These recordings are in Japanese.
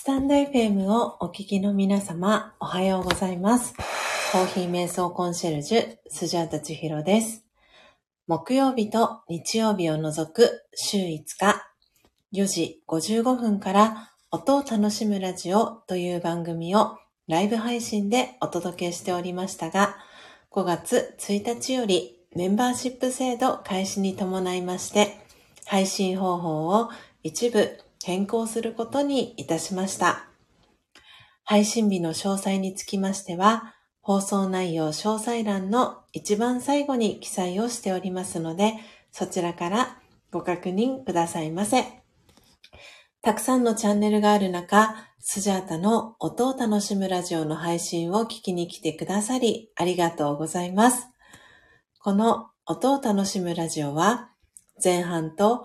スタンド FM をお聞きの皆様、おはようございます。コーヒー瞑想コンシェルジュ、スジャータチヒロです。木曜日と日曜日を除く週5日、4時55分から音を楽しむラジオという番組をライブ配信でお届けしておりましたが、5月1日よりメンバーシップ制度開始に伴いまして、配信方法を一部変更することにいたしました。配信日の詳細につきましては、放送内容詳細欄の一番最後に記載をしておりますので、そちらからご確認くださいませ。たくさんのチャンネルがある中、スジャータの音を楽しむラジオの配信を聞きに来てくださり、ありがとうございます。この音を楽しむラジオは、前半と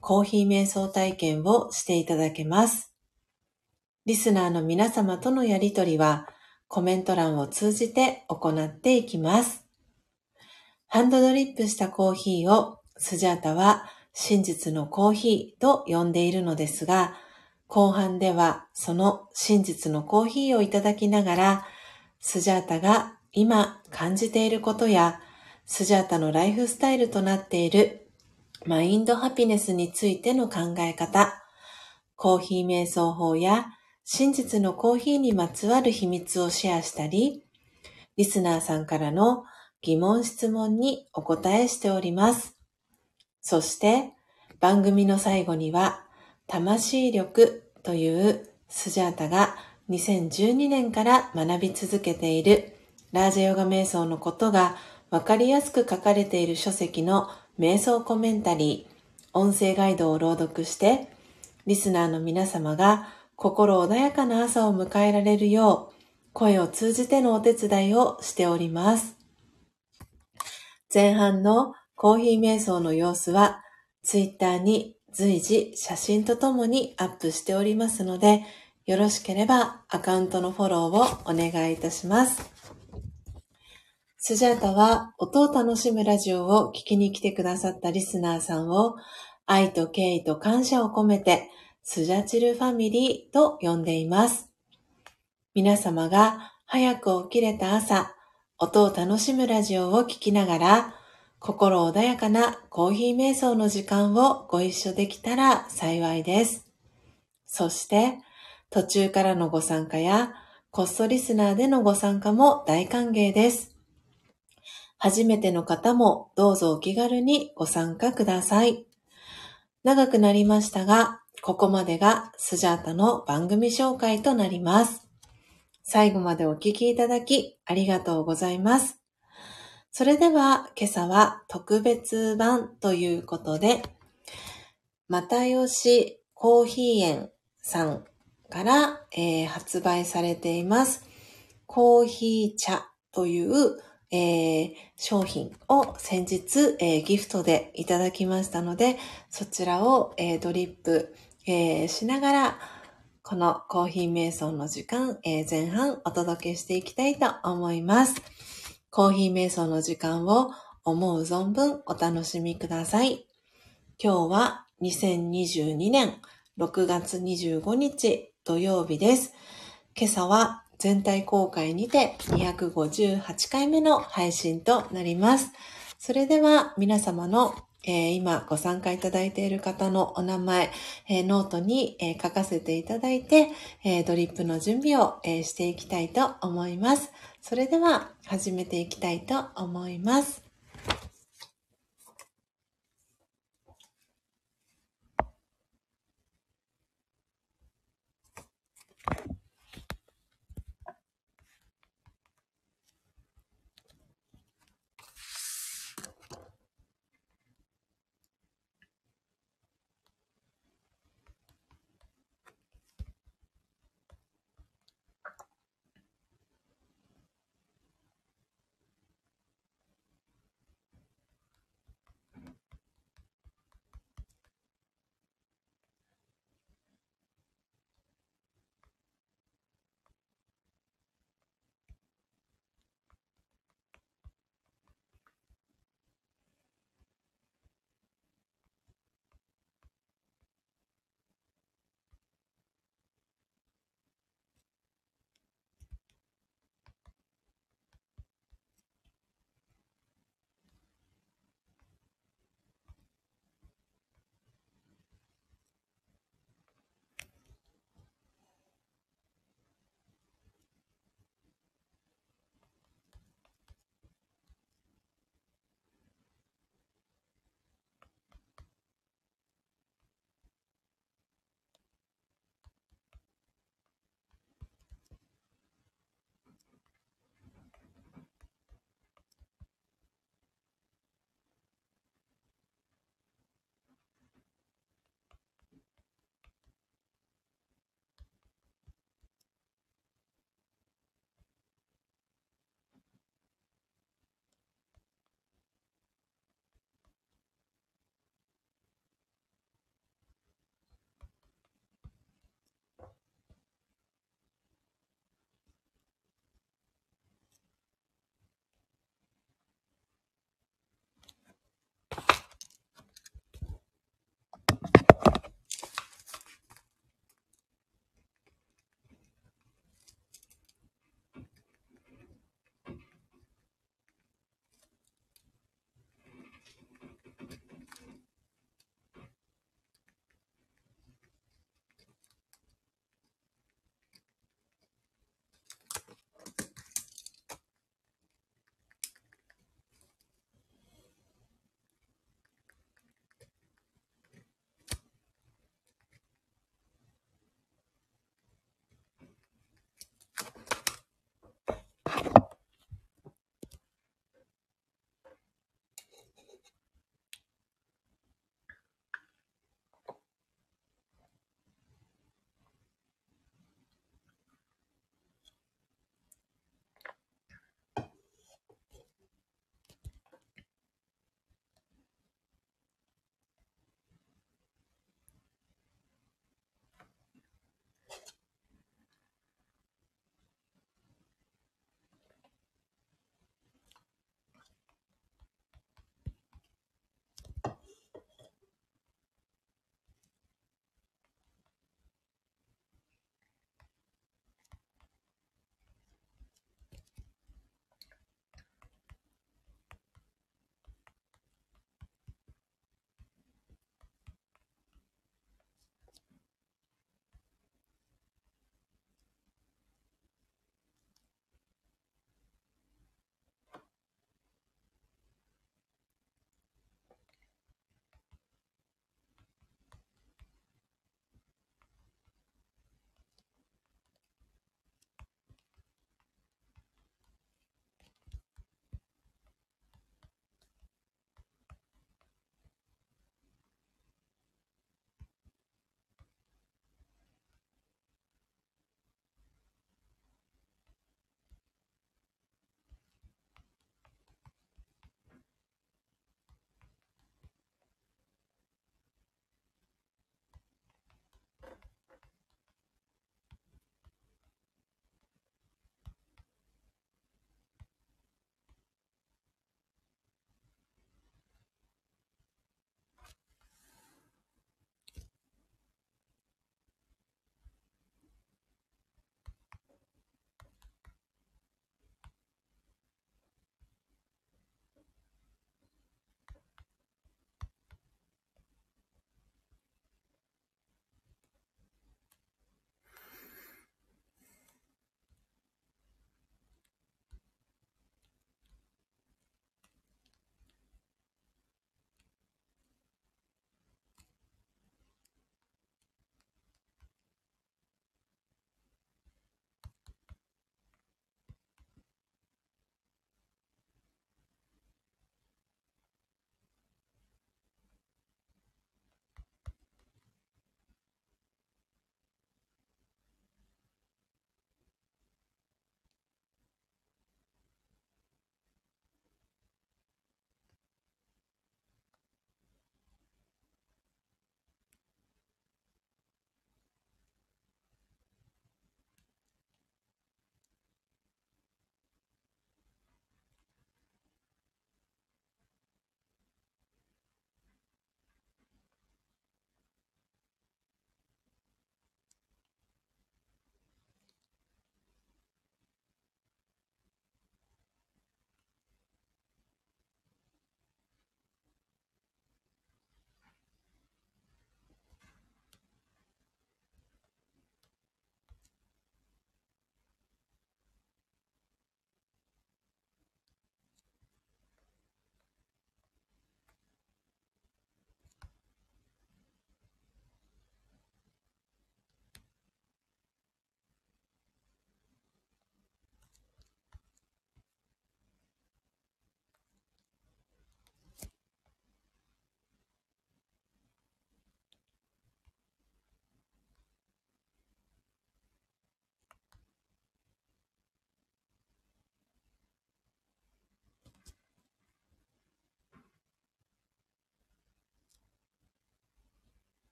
コーヒー瞑想体験をしていただけます。リスナーの皆様とのやりとりはコメント欄を通じて行っていきます。ハンドドリップしたコーヒーをスジャータは真実のコーヒーと呼んでいるのですが、後半ではその真実のコーヒーをいただきながら、スジャータが今感じていることや、スジャータのライフスタイルとなっているマインドハピネスについての考え方、コーヒー瞑想法や真実のコーヒーにまつわる秘密をシェアしたり、リスナーさんからの疑問質問にお答えしております。そして番組の最後には魂力というスジャータが2012年から学び続けているラージャヨガ瞑想のことがわかりやすく書かれている書籍の瞑想コメンタリー、音声ガイドを朗読して、リスナーの皆様が心穏やかな朝を迎えられるよう、声を通じてのお手伝いをしております。前半のコーヒー瞑想の様子は、ツイッターに随時写真とともにアップしておりますので、よろしければアカウントのフォローをお願いいたします。スジャータは音を楽しむラジオを聞きに来てくださったリスナーさんを愛と敬意と感謝を込めてスジャチルファミリーと呼んでいます。皆様が早く起きれた朝、音を楽しむラジオを聞きながら心穏やかなコーヒー瞑想の時間をご一緒できたら幸いです。そして途中からのご参加やコストリスナーでのご参加も大歓迎です。初めての方もどうぞお気軽にご参加ください。長くなりましたが、ここまでがスジャータの番組紹介となります。最後までお聞きいただきありがとうございます。それでは今朝は特別版ということで、又吉コーヒー園さんから、えー発売されています。コーヒー茶というえー商品を先日、えーギフトでいただきましたので、そちらを、えードリップ、えしながら、このコーヒー瞑想の時間、え前半お届けしていきたいと思います。コーヒー瞑想の時間を思う存分お楽しみください。今日は2022年6月25日土曜日です。今朝は全体公開にて258回目の配信となります。それでは皆様の、えー今ご参加いただいている方のお名前、えーノートに、えー書かせていただいて、えドリップの準備を、えしていきたいと思います。それでは始めていきたいと思います。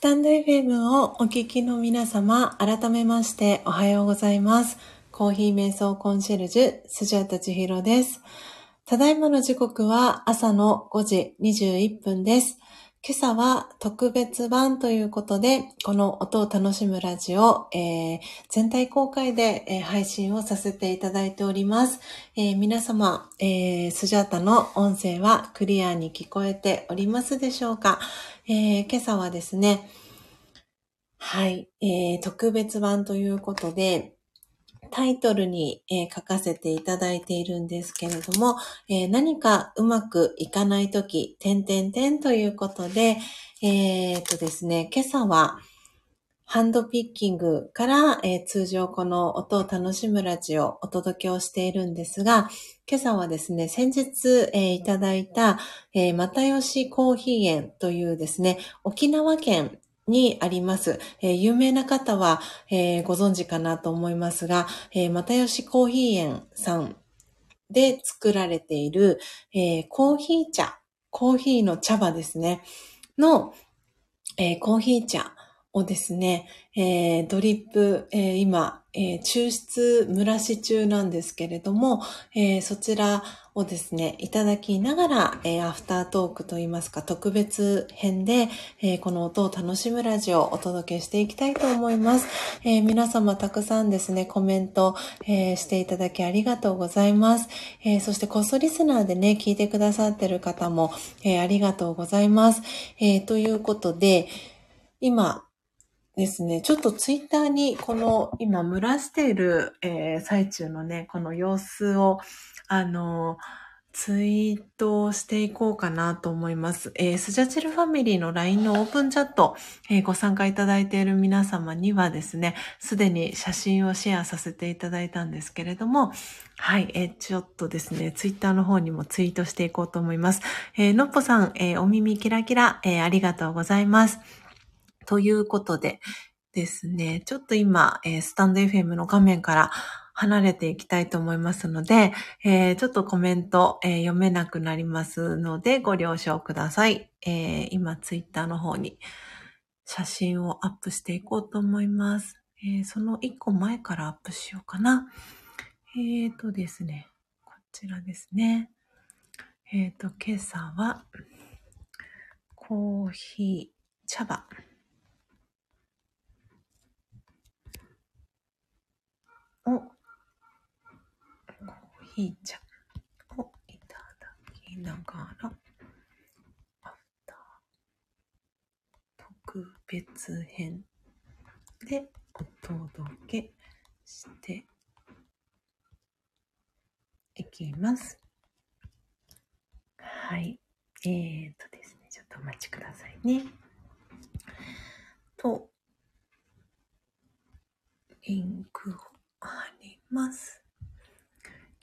スタンド FM をお聞きの皆様、改めましておはようございます。コーヒー瞑想コンシェルジュ、スジャータチヒロです。ただいまの時刻は朝の5時21分です。今朝は特別版ということで、この音を楽しむラジオ、えー、全体公開で、えー、配信をさせていただいております。えー、皆様、えー、スジャータの音声はクリアに聞こえておりますでしょうか、えー、今朝はですね、はい、えー、特別版ということで、タイトルに、えー、書かせていただいているんですけれども、えー、何かうまくいかないとき、点々点ということで、えー、っとですね、今朝は、ハンドピッキングから、えー、通常この音を楽しむラジオをお届けをしているんですが、今朝はですね、先日、えー、いただいた、えー、又吉コーヒー園というですね、沖縄県にあります。えー、有名な方は、えー、ご存知かなと思いますが、えー、又吉コーヒー園さんで作られている、えー、コーヒー茶、コーヒーの茶葉ですね、の、えー、コーヒー茶をですね、えー、ドリップ、えー、今、えー、抽出蒸らし中なんですけれども、えー、そちらをですね、いただきながら、えー、アフタートークといいますか、特別編で、え、この音を楽しむラジオをお届けしていきたいと思います。え、皆様たくさんですね、コメント、え、していただきありがとうございます。え、そしてコストリスナーでね、聞いてくださってる方も、え、ありがとうございます。え、ということで、今、ですね、ちょっとツイッターにこの今蒸らしている、えー、最中のね、この様子を、あの、ツイートしていこうかなと思います。えー、スジャチルファミリーの LINE のオープンチャット、えー、ご参加いただいている皆様にはですね、すでに写真をシェアさせていただいたんですけれども、はい、えー、ちょっとですね、ツイッターの方にもツイートしていこうと思います。えー、のっぽさん、えー、お耳キラキラ、えー、ありがとうございます。ということでですね、ちょっと今、えー、スタンド FM の画面から離れていきたいと思いますので、えー、ちょっとコメント、えー、読めなくなりますのでご了承ください。え今、ツイッターの方に写真をアップしていこうと思います。えその一個前からアップしようかな。えーとですね、こちらですね。えっ、と、今朝は、コーヒー、茶葉。を、コーヒー茶をいただきながら、アフター特別編でお届けしていきます。はい。えーとですね、ちょっとお待ちくださいね。と、リンクをあります。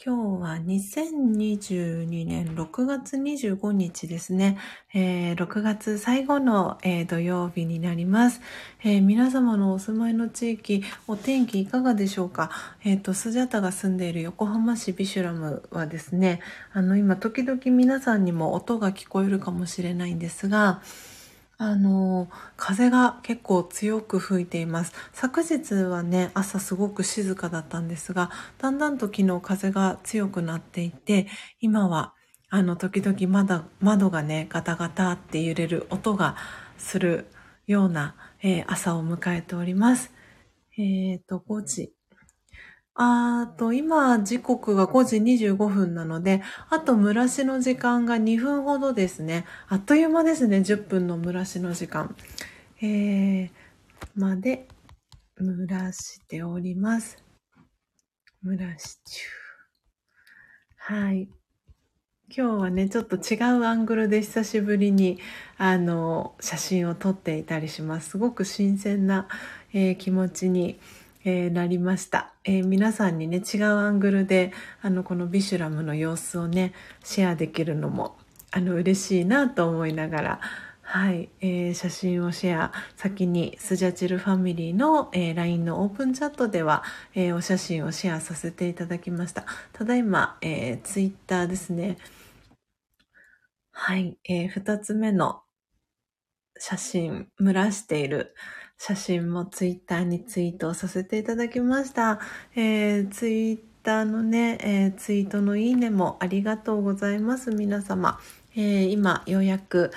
今日は2022年6月25日ですね。えー、6月最後の、えー、土曜日になります、えー、皆様のお住まいの地域、お天気いかがでしょうか？えっ、と、スジャタが住んでいる横浜市ビシュラムはですね、あの、今時々皆さんにも音が聞こえるかもしれないんですが、あの、風が結構強く吹いています。昨日はね、朝すごく静かだったんですが、だんだんと昨日風が強くなっていて、今は、あの、時々まだ窓がね、ガタガタって揺れる音がするような、えー、朝を迎えております。えっ、ー、と、5時あと、今、時刻が5時25分なので、あと蒸らしの時間が2分ほどですね。あっという間ですね、10分の蒸らしの時間。えー、まで蒸らしております。蒸らし中。はい。今日はね、ちょっと違うアングルで久しぶりに、あの、写真を撮っていたりします。すごく新鮮な、えー、気持ちに、えー、なりました、えー、皆さんにね、違うアングルで、あの、このビシュラムの様子をね、シェアできるのも、あの、嬉しいなと思いながら、はい、えー、写真をシェア、先にスジャチルファミリーの、えー、LINE のオープンチャットでは、えー、お写真をシェアさせていただきました。ただいま、えー、ツイッターですね。はい、えー、二つ目の写真、蒸らしている写真もツイッターにツイートさせていただきました。えー、ツイッターのね、えー、ツイートのいいねもありがとうございます、皆様。えー、今、ようやく、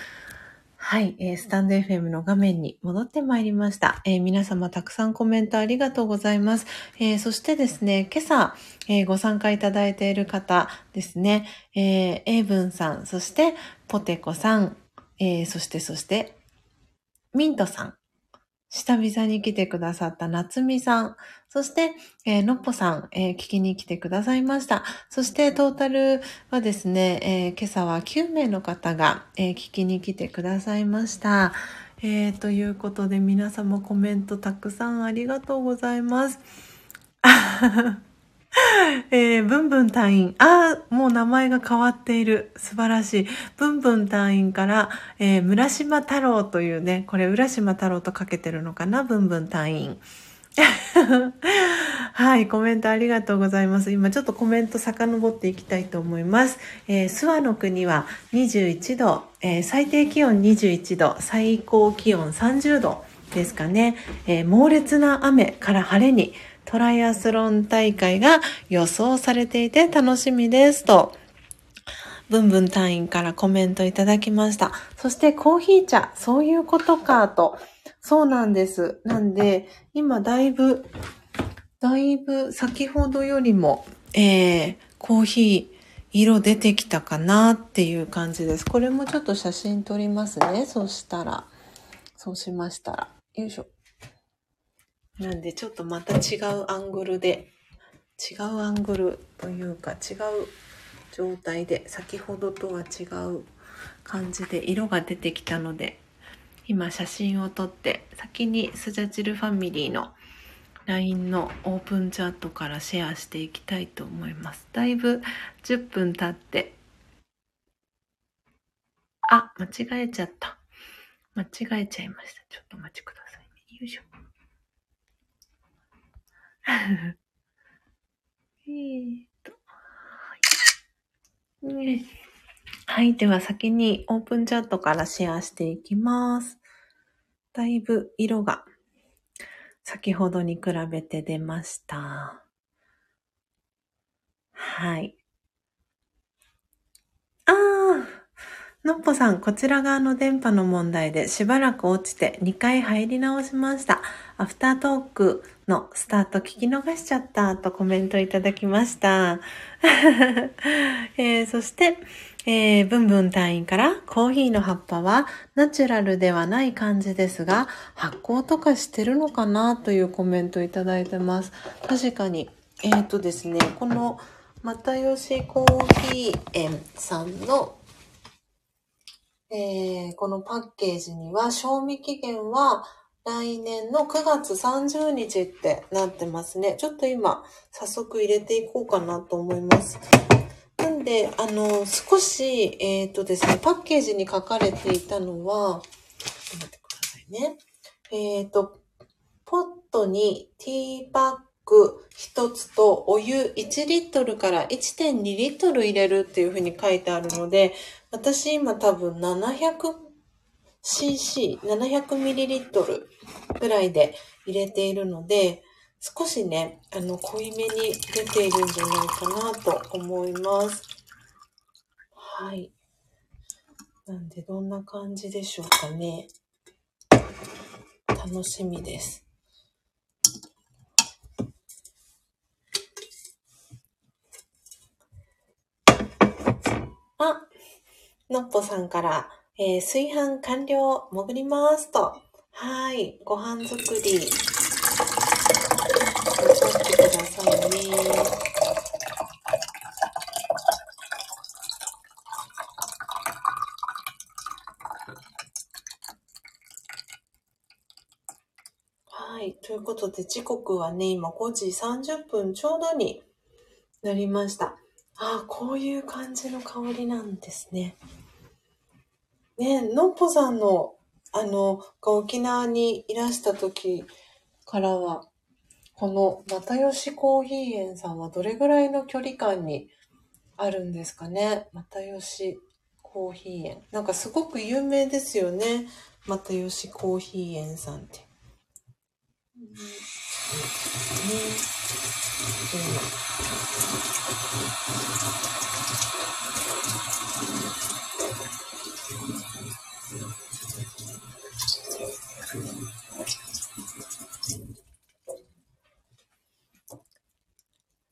はい、えー、スタンド FM の画面に戻ってまいりました。えー、皆様たくさんコメントありがとうございます。えー、そしてですね、今朝、えご参加いただいている方ですね、えー、エイブンさん、そしてポテコさん、えそしてそして、ミントさん、久々に来てくださった夏美さん、そして、えー、のっぽさん、えー、聞きに来てくださいました。そして、トータルはですね、えー、今朝は9名の方が、え聞きに来てくださいました。え、ということで、皆様コメントたくさんありがとうございます。えー、ブンブン隊員。ああ、もう名前が変わっている。素晴らしい。ブンブン隊員から、えー、村島太郎というね、これ浦島太郎とかけてるのかな？ブンブン隊員。はい、コメントありがとうございます。今ちょっとコメント遡っていきたいと思います。えー、諏訪の国は21度、えー、最低気温21度、最高気温30度ですかね。えー、猛烈な雨から晴れに、トライアスロン大会が予想されていて楽しみですと、ブンブン隊員からコメントいただきました。そしてコーヒー茶、そういうことかと。そうなんです。なんで、今だいぶ、だいぶ先ほどよりも、えー、コーヒー、色出てきたかなっていう感じです。これもちょっと写真撮りますね。そしたら。そうしましたら。よいしょ。なんでちょっとまた違うアングルで、違うアングルというか違う状態で、先ほどとは違う感じで色が出てきたので、今写真を撮って先にスジャチルファミリーの LINE のオープンチャットからシェアしていきたいと思います。だいぶ10分経って、あ、間違えちゃった。間違えちゃいました。ちょっとお待ちくださいね。よいしょ。えーと、はい。はい。では先にオープンチャットからシェアしていきます。だいぶ色が先ほどに比べて出ました。はい。ああのっぽさん、こちら側の電波の問題でしばらく落ちて2回入り直しました。アフタートークのスタート聞き逃しちゃったとコメントいただきました。えー、そして、えー、ブンブン隊員からコーヒーの葉っぱはナチュラルではない感じですが発酵とかしてるのかなというコメントいただいてます。確かに。えっ、ー、とですね、この又吉コーヒー園さんのえー、このパッケージには、賞味期限は来年の9月30日ってなってますね。ちょっと今、早速入れていこうかなと思います。なんで、あの、少し、えっ、ー、とですね、パッケージに書かれていたのは、ちょっと待ってくださいね。えっ、ー、と、ポットにティーパック1つとお湯1リットルから1.2リットル入れるっていうふうに書いてあるので、私今多分700、cc700ml ぐらいで入れているので、少しね、あの、濃いめに出ているんじゃないかなと思います。はい。なんで、どんな感じでしょうかね。楽しみです。あ、のっぽさんから、えー、炊飯完了、潜りますと。はい、ご飯作り。頑張ってくださいね。はい。ということで、時刻はね、今5時30分ちょうどになりました。ああ、こういう感じの香りなんですね。ねのっぽさんの、あの、が沖縄にいらした時からは、この又吉コーヒー園さんはどれぐらいの距離感にあるんですかね？又吉コーヒー園。なんかすごく有名ですよね？又吉コーヒー園さんって。うんね、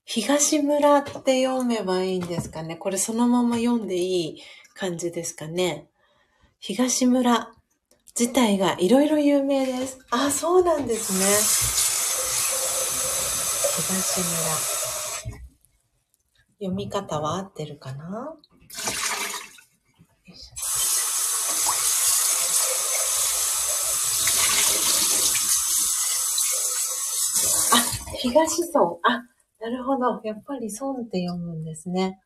東村って読めばいいんですかね？これそのまま読んでいい感じですかね？東村自体がいろいろ有名です。あ、そうなんですね。東村。読み方は合ってるかなあ、東村。あ、なるほど。やっぱり村って読むんですね。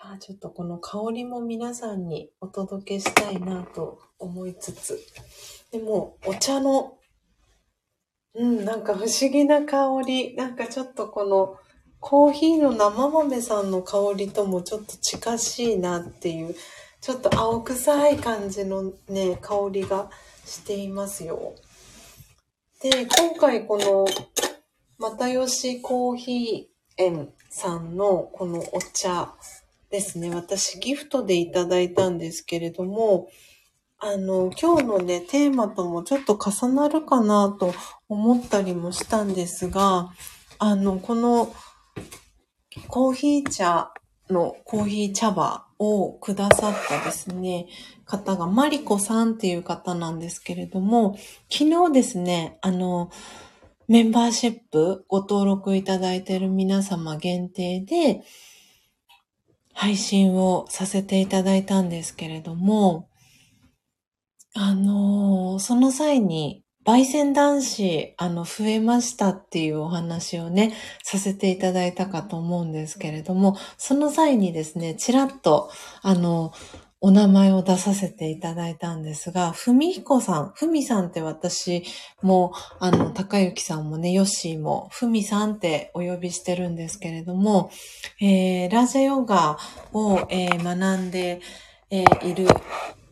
あちょっとこの香りも皆さんにお届けしたいなと思いつつ。でも、お茶の、うん、なんか不思議な香り。なんかちょっとこの、コーヒーの生豆さんの香りともちょっと近しいなっていう、ちょっと青臭い感じのね、香りがしていますよ。で、今回この、又吉コーヒー園さんのこのお茶ですね、私ギフトでいただいたんですけれども、あの、今日のね、テーマともちょっと重なるかなと思ったりもしたんですが、あの、このコーヒー茶のコーヒー茶葉をくださったですね、方がマリコさんっていう方なんですけれども、昨日ですね、あの、メンバーシップご登録いただいている皆様限定で、配信をさせていただいたんですけれども、あの、その際に、焙煎男子、あの、増えましたっていうお話をね、させていただいたかと思うんですけれども、その際にですね、ちらっと、あの、お名前を出させていただいたんですが、ふみひこさん、ふみさんって私も、あの、高幸さんもね、ヨッシーも、ふみさんってお呼びしてるんですけれども、えー、ラジャヨガを、えー、学んで、えー、いる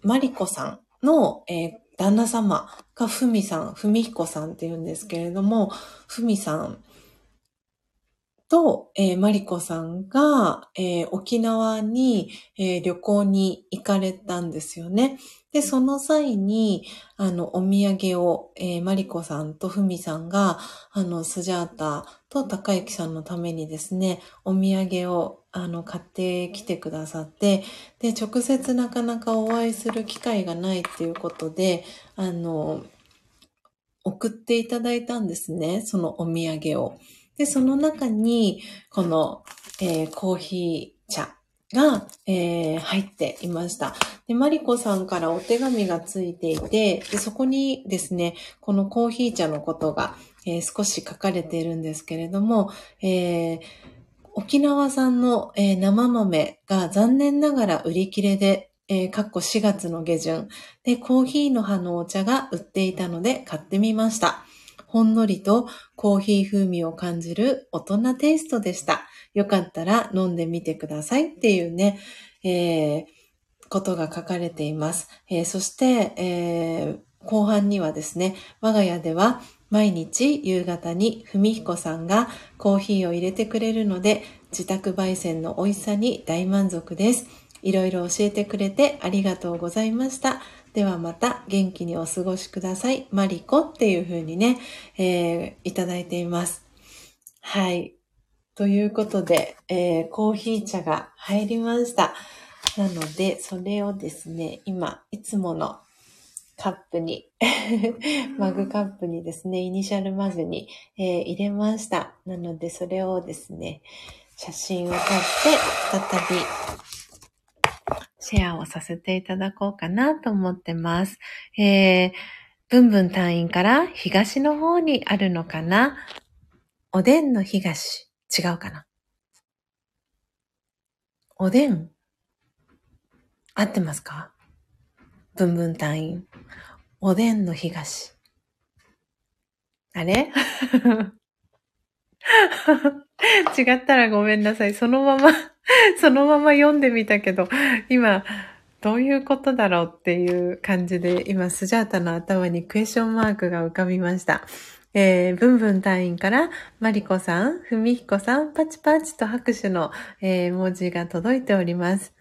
マリコさんの、えー、旦那様がふみさん、ふみひこさんって言うんですけれども、ふみさんと、えー、まりこさんが、えー、沖縄に、えー、旅行に行かれたんですよね。で、その際に、あの、お土産を、えー、まりこさんとふみさんが、あの、スジャータと高幸さんのためにですね、お土産を、あの、買ってきてくださって、で、直接なかなかお会いする機会がないっていうことで、あの、送っていただいたんですね、そのお土産を。で、その中に、この、えー、コーヒー茶が、えー、入っていました。で、マリコさんからお手紙がついていて、で、そこにですね、このコーヒー茶のことが、えー、少し書かれているんですけれども、えー、沖縄産の、えー、生豆が残念ながら売り切れで、えー、かっこ4月の下旬でコーヒーの葉のお茶が売っていたので買ってみました。ほんのりとコーヒー風味を感じる大人テイストでした。よかったら飲んでみてくださいっていうね、えー、ことが書かれています。えー、そして、えー、後半にはですね、我が家では毎日夕方に文彦さんがコーヒーを入れてくれるので、自宅焙煎の美味しさに大満足です。いろいろ教えてくれてありがとうございました。ではまた元気にお過ごしください。マリコっていう風にね、えー、いただいています。はい。ということで、えー、コーヒー茶が入りました。なので、それをですね、今、いつものカップにマグカップにですね、イニシャルマグに、えー、入れました。なので、それをですね、写真を撮って、再びシェアをさせていただこうかなと思ってます。えー、ブンブン隊員から東の方にあるのかな？おでんの東。違うかな？おでん合ってますか？ブンブン隊員。おでんの東。あれ？違ったらごめんなさい。そのまま そのまま読んでみたけど、今、どういうことだろうっていう感じで、今、スジャータの頭にクエスチョンマークが浮かびました。えー、ブンブン隊員から、マリコさん、ふみひこさん、パチパチと拍手の、えー、文字が届いております。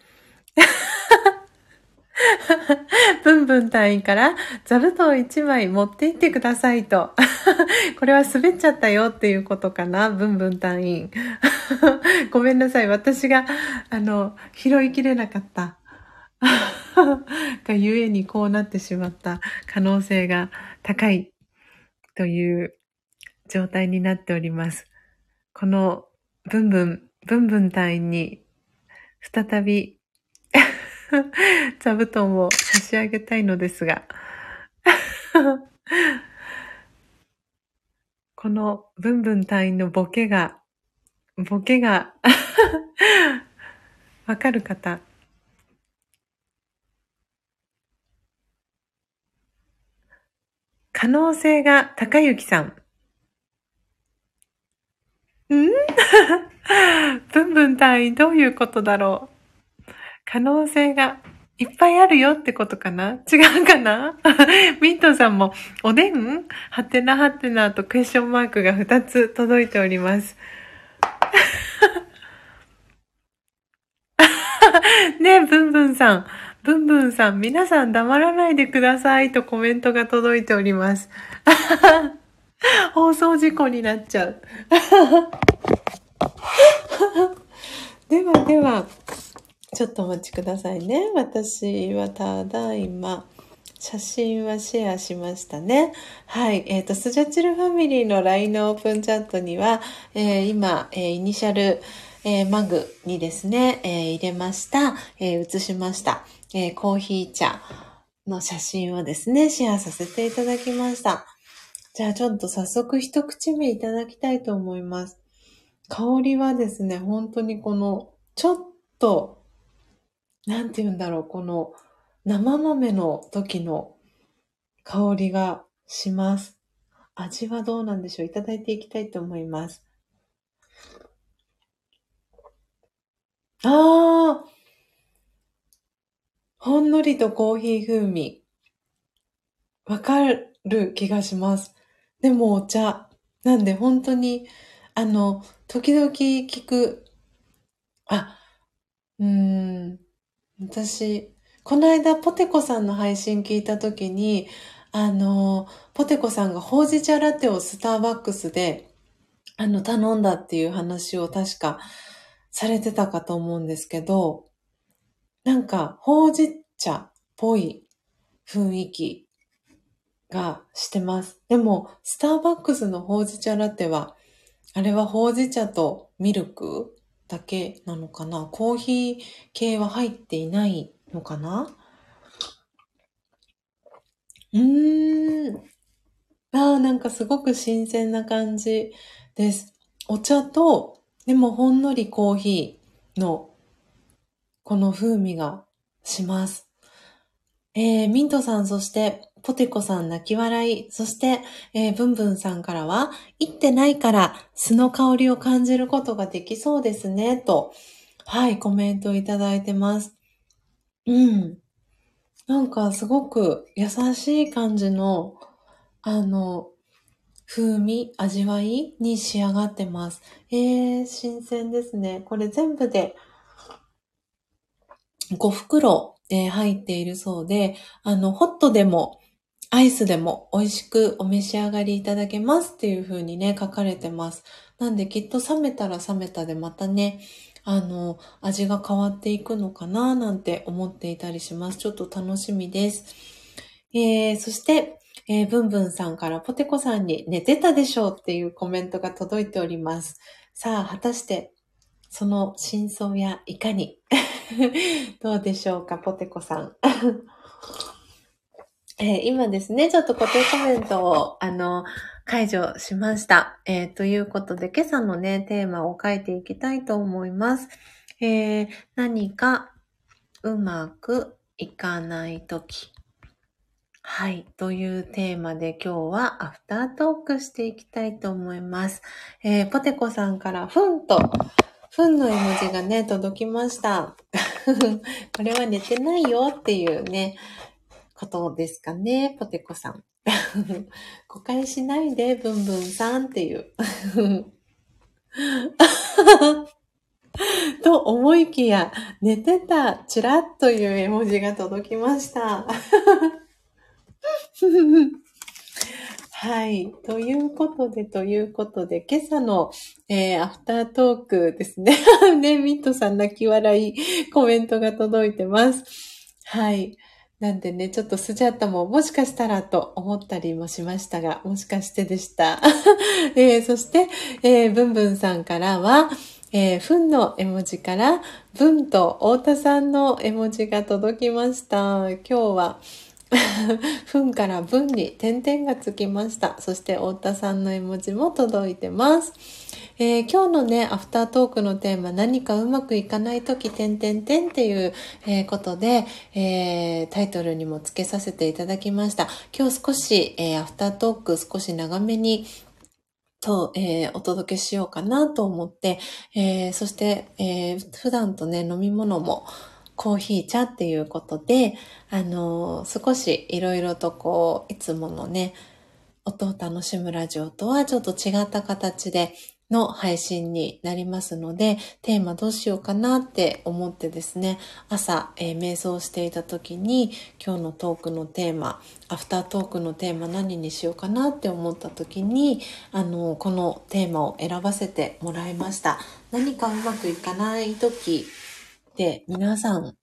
ブンブン隊員から、座布団1枚持って行ってくださいと。これは滑っちゃったよっていうことかな、ブンブン隊員。ごめんなさい。私が、あの、拾いきれなかった。がゆえにこうなってしまった可能性が高いという状態になっております。このブンブン、ブンブン隊員に再び 座布団を差し上げたいのですが。このブンブン隊員のボケが、ボケが わかる方、可能性が高雪さん。ん？ブンブン隊員どういうことだろう？可能性がいっぱいあるよってことかな？違うかな？ミントさんも、おでん？はてなはてなとクエスチョンマークが2つ届いております。ねえ、ブンブンさん。ブンブンさん、皆さん黙らないでくださいとコメントが届いております。放送事故になっちゃう。ではでは、ちょっとお待ちくださいね。私はただいま、写真はシェアしましたね。はい。えっ、ー、と、スジャチルファミリーの LINE のオープンチャットには、えー、今、えー、イニシャル、えマグにですね、え入れました、え写しました。え、コーヒー茶の写真をですね、シェアさせていただきました。じゃあちょっと早速一口目いただきたいと思います。香りはですね、本当にこの、ちょっと、なんて言うんだろう、この生豆の時の香りがします。味はどうなんでしょう？いただいていきたいと思います。あーほんのりとコーヒー風味。わかる気がします。でもお茶。なんで本当に、あの、時々聞く、あ、うーん、私、この間ポテコさんの配信聞いた時に、あの、ポテコさんがほうじ茶ラテをスターバックスで、あの、頼んだっていう話を確かされてたかと思うんですけど、なんか、ほうじ茶っぽい雰囲気がしてます。でも、スターバックスのほうじ茶ラテは、あれはほうじ茶とミルクだけなのかな？コーヒー系は入っていないのかな？うーん。ああ、なんかすごく新鮮な感じです。お茶と、でもほんのりコーヒーのこの風味がします。えー、ミントさん、そして、ポテコさん泣き笑い、そして、えー、ブンブンさんからは、行ってないから酢の香りを感じることができそうですね、と、はい、コメントいただいてます。うん。なんかすごく優しい感じの、あの、風味、味わいに仕上がってます。えー、新鮮ですね。これ全部で5袋、えー、入っているそうで、あの、ホットでも、アイスでも美味しくお召し上がりいただけますっていう風にね、書かれてます。なんできっと冷めたら冷めたでまたね、あの、味が変わっていくのかななんて思っていたりします。ちょっと楽しみです。えー、そして、えー、ブンブンさんからポテコさんに寝てたでしょうっていうコメントが届いております。さあ、果たしてその真相やいかに？どうでしょうか、ポテコさん。えー、今ですね、ちょっと固定コメントを、あの、解除しました。えー、ということで、今朝のね、テーマを書いていきたいと思います。えー、何かうまくいかないとき。はい。というテーマで今日はアフタートークしていきたいと思います。えー、ポテコさんからふんとふんの絵文字がね、届きました。これは寝てないよっていうね、ことですかね、ポテコさん。誤解しないで、ブンブンさんっていう。と思いきや、寝てた、チラッという絵文字が届きました。はい。ということで、ということで、今朝の、えー、アフタートークですね。ね、ミットさん泣き笑いコメントが届いてます。はい。なんでね、ちょっとスジャータももしかしたらと思ったりもしましたが、もしかしてでした。えー、そして、えー、ブンブンさんからは、えー、ふんの絵文字から、ブンと太田さんの絵文字が届きました。今日は、ふんから文に点々がつきました。そして太田さんの絵文字も届いてます。えー、今日のね、アフタートークのテーマ、何かうまくいかないとき、点々点っていう、えー、ことで、えー、タイトルにも付けさせていただきました。今日少し、えアフタートーク少し長めにと、えー、お届けしようかなと思って、えー、そして、えー、普段とね、飲み物も、コーヒー茶っていうことで、あの、少しいろいろとこう、いつものね、音を楽しむラジオとはちょっと違った形での配信になりますので、テーマどうしようかなって思ってですね、朝、えー、瞑想していた時に、今日のトークのテーマ、アフタートークのテーマ何にしようかなって思った時に、あの、このテーマを選ばせてもらいました。何かうまくいかない時で、皆さん、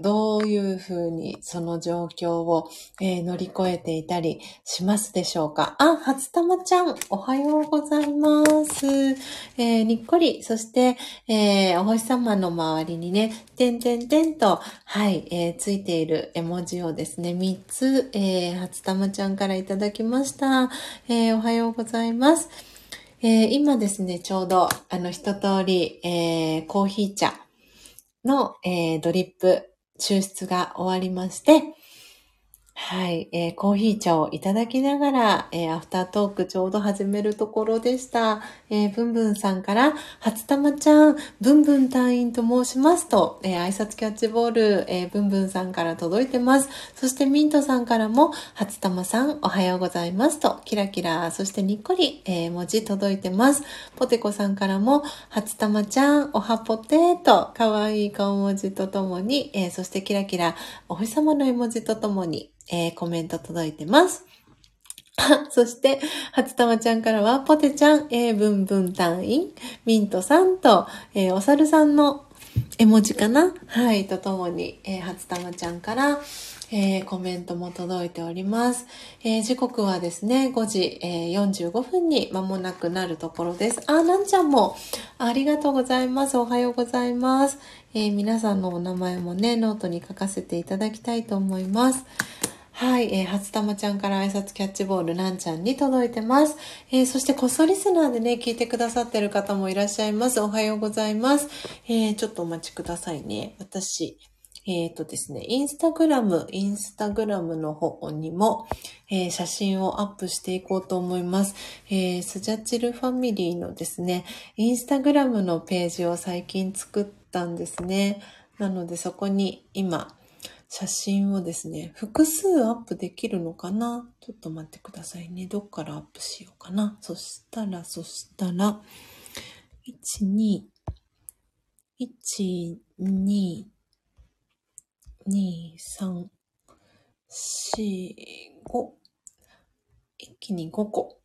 どういうふうにその状況を、えー、乗り越えていたりしますでしょうか？あ、初玉ちゃん、おはようございます。えー、にっこり、そして、えー、お星様の周りにね、てんてんてんと、はい、えー、ついている絵文字をですね、3つ、えー、初玉ちゃんからいただきました。えー、おはようございます。えー、今ですね、ちょうど、あの、一通り、えー、コーヒー茶、の、えー、ドリップ抽出が終わりまして、はい、えー、コーヒー茶をいただきながら、えー、アフタートークちょうど始めるところでした。えー、ブンブンさんから、初玉ちゃん、ブンブン隊員と申しますと、えー、挨拶キャッチボール、えー、ブンブンさんから届いてます。そしてミントさんからも、初玉さん、おはようございますと、キラキラ、そしてにっこり、えー、文字届いてます。ポテコさんからも、初玉ちゃん、おはぽてーと、かわいい顔文字とともに、えー、そしてキラキラ、お星様の絵文字とともに、えー、コメント届いてます。そして、初玉ちゃんからは、ポテちゃん、えー、ブンブン隊員、ミントさんと、えー、お猿さんの絵文字かな？はい、とともに、えー、初玉ちゃんから、えー、コメントも届いております。えー、時刻はですね、5時、えー、45分に間もなくなるところです。あ、なんちゃんも、ありがとうございます。おはようございます。え皆さんのお名前もね、ノートに書かせていただきたいと思います。はい、えー、初玉ちゃんから挨拶キャッチボール、なんちゃんに届いてます。えー、そしてこそリスナーでね、聞いてくださってる方もいらっしゃいます。おはようございます。えー、ちょっとお待ちくださいね。私、えっ、ー、とですね、インスタグラム、インスタグラムの方にも、えー、写真をアップしていこうと思います。えー、スジャチルファミリーのですね、インスタグラムのページを最近作ったんですね。なのでそこに今、写真をですね、複数アップできるのかな？ちょっと待ってくださいね。どっからアップしようかな？そしたら、そしたら、1、2、1、2、2、3、4、5。一気に5個。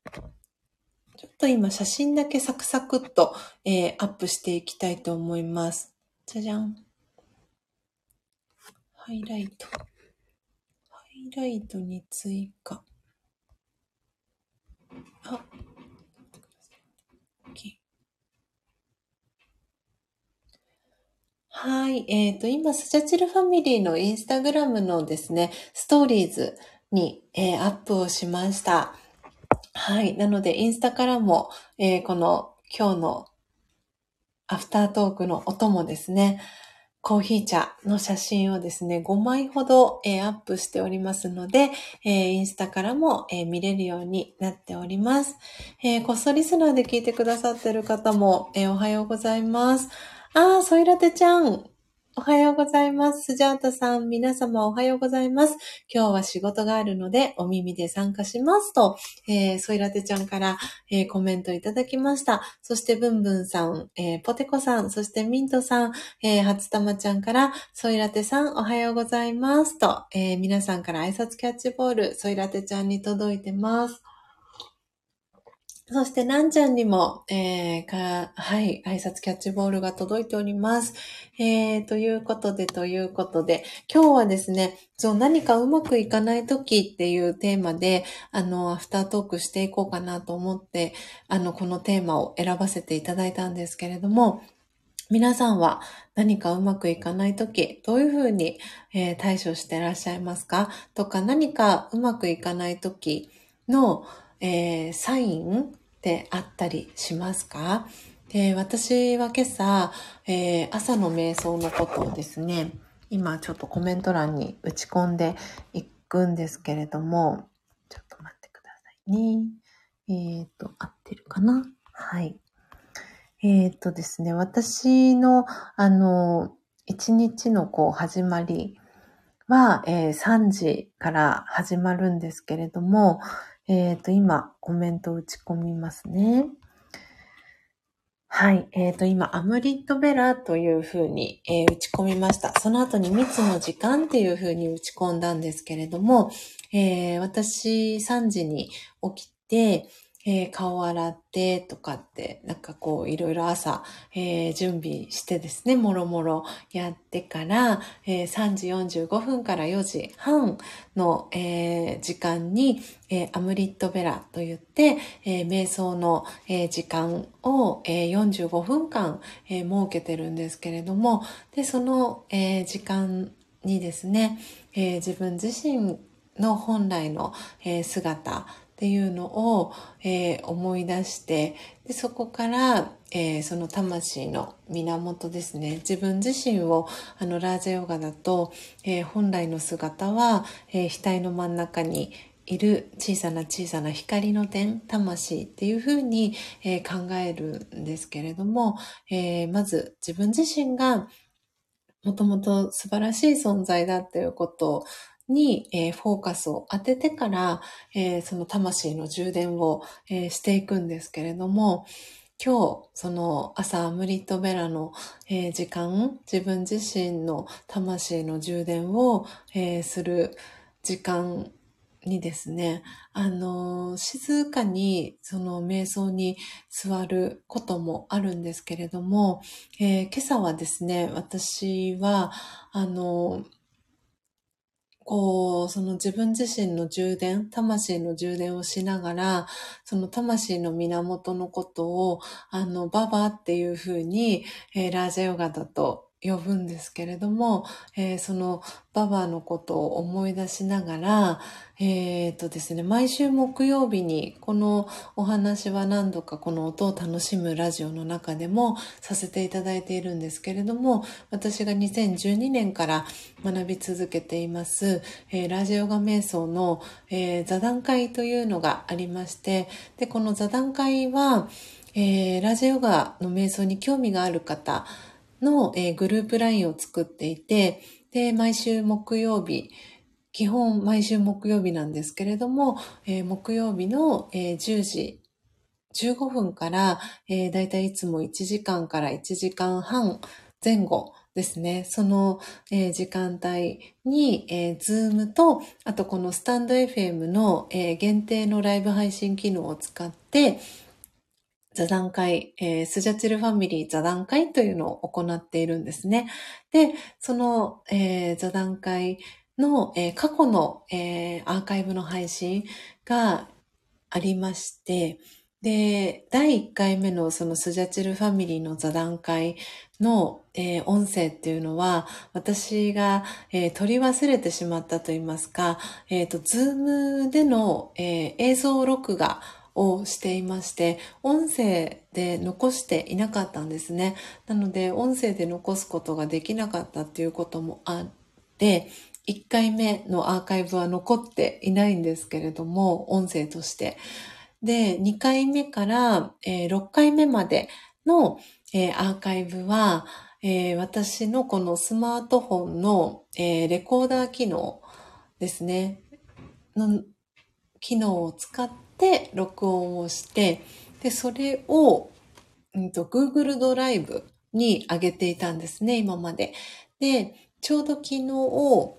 ちょっと今写真だけサクサクっと、えー、アップしていきたいと思います。じゃじゃん。ハイライト。ハイライトに追加。あ、はい。えっ、ー、と、今、スチャチルファミリーのインスタグラムのですね、ストーリーズに、えー、アップをしました。はい。なので、インスタからも、えー、この今日のアフタートークの音もですね、コーヒー茶の写真をですね、5枚ほど、えー、アップしておりますので、えー、インスタからも、えー、見れるようになっております。えこっそリスナーで聞いてくださってる方も、えおはようございます。あー、ソイラテちゃん。おはようございます。スジャータさん、皆様おはようございます。今日は仕事があるので、お耳で参加しますと、えー、ソイラテちゃんから、えー、コメントいただきました。そして、ブンブンさん、えー、ポテコさん、そしてミントさん、えー、初玉ちゃんから、ソイラテさん、おはようございますと、えー、皆さんから挨拶キャッチボール、ソイラテちゃんに届いてます。そして、なんちゃんにも、えー、か、はい、挨拶キャッチボールが届いております。えー、ということで、ということで、今日はですね、そう、何かうまくいかない時っていうテーマで、あの、アフタートークしていこうかなと思って、あの、このテーマを選ばせていただいたんですけれども、皆さんは何かうまくいかないとき、どういうふうに、えー、対処してらっしゃいますか？とか、何かうまくいかないときの、えー、サインってあったりしますか？で私は今朝、えー、朝の瞑想のことをですね、今ちょっとコメント欄に打ち込んでいくんですけれども、ちょっと待ってくださいね。えっ、ー、と、合ってるかな？はい。えっ、ー、とですね、私の、あの、一日のこう始まりは、えー、3時から始まるんですけれども、えっ、ー、と、今、コメント打ち込みますね。はい。えっ、ー、と、今、アムリットベラというふうに、えー、打ち込みました。その後に密の時間っていうふうに打ち込んだんですけれども、えー、私3時に起きて、えー、顔洗ってとかって、なんかこういろいろ朝、えー、準備してですね、もろもろやってから、えー、3時45分から4時半の、え時間に、えアムリットベラと言って、え瞑想の、え時間を、え45分間、え設けてるんですけれども、で、その、え時間にですね、え自分自身の本来の、え姿っていうのを、えー、思い出してでそこから、えー、その魂の源ですね。自分自身をあのラージャヨガだと、えー、本来の姿は、え額の真ん中にいる小さな小さな光の点、魂っていうふうに、え考えるんですけれども、えまず自分自身がもともと素晴らしい存在だっていうことをに、えー、フォーカスを当ててから、えー、その魂の充電を、えー、していくんですけれども、今日、その朝ムリットベラの、え時間、自分自身の魂の充電を、えする時間にですね、あの、静かにその瞑想に座ることもあるんですけれども、えー、今朝はですね、私は、あの、こう、その自分自身の充電、魂の充電をしながら、その魂の源のことを、あの、ババっていうふうに、えー、ラージャヨガだと呼ぶんですけれども、えー、そのババアのことを思い出しながら、えー、とですね、毎週木曜日にこのお話は何度かこの音を楽しむラジオの中でもさせていただいているんですけれども、私が2012年から学び続けています、えー、ラジオガ瞑想の、えー、座談会というのがありまして、で、この座談会は、えー、ラジオガの瞑想に興味がある方、の、えー、グループ LINE を作っていて、で、毎週木曜日、基本毎週木曜日なんですけれども、えー、木曜日の、えー、10時15分から、えー、だいたいいつも1時間から1時間半前後ですね。その、えー、時間帯に、えー、ズームと、あとこのスタンド FM の、えー、限定のライブ配信機能を使って、座談会、えー、スジャチルファミリー座談会というのを行っているんですね。で、その、えー、座談会の、えー、過去の、え、アーカイブの配信がありまして、で、第1回目のそのスジャチルファミリーの座談会の、えー、音声っていうのは、私が、えー、取り忘れてしまったと言いますか、えっ、ー、と、ズームでの、え映像録画をしていまして、音声で残していなかったんですね。なので、音声で残すことができなかったっていうこともあって、1回目のアーカイブは残っていないんですけれども、音声として。で、2回目から、え、6回目までの、え、アーカイブは、え、私のこのスマートフォンの、え、レコーダー機能ですね、の機能を使って録音をして、で、それを、うんと、Google ドライブに上げていたんですね、今まで。で、ちょうど昨日、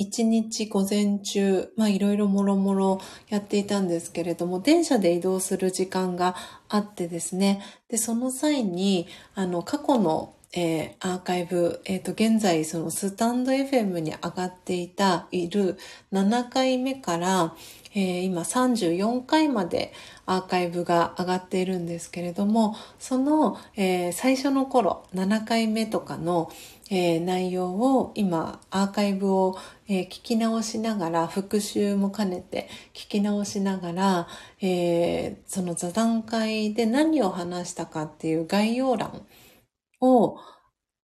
一日午前中、まあいろいろもろもろやっていたんですけれども、電車で移動する時間があってですね、で、その際に、あの、過去のえー、アーカイブ、えっ、ー、と、現在、そのスタンド FM に上がっていた、いる7回目から、えー、今34回までアーカイブが上がっているんですけれども、その、えー、最初の頃、7回目とかの、えー、内容を今アーカイブを、え、聞き直しながら復習も兼ねて聞き直しながら、え、その座談会で何を話したかっていう概要欄を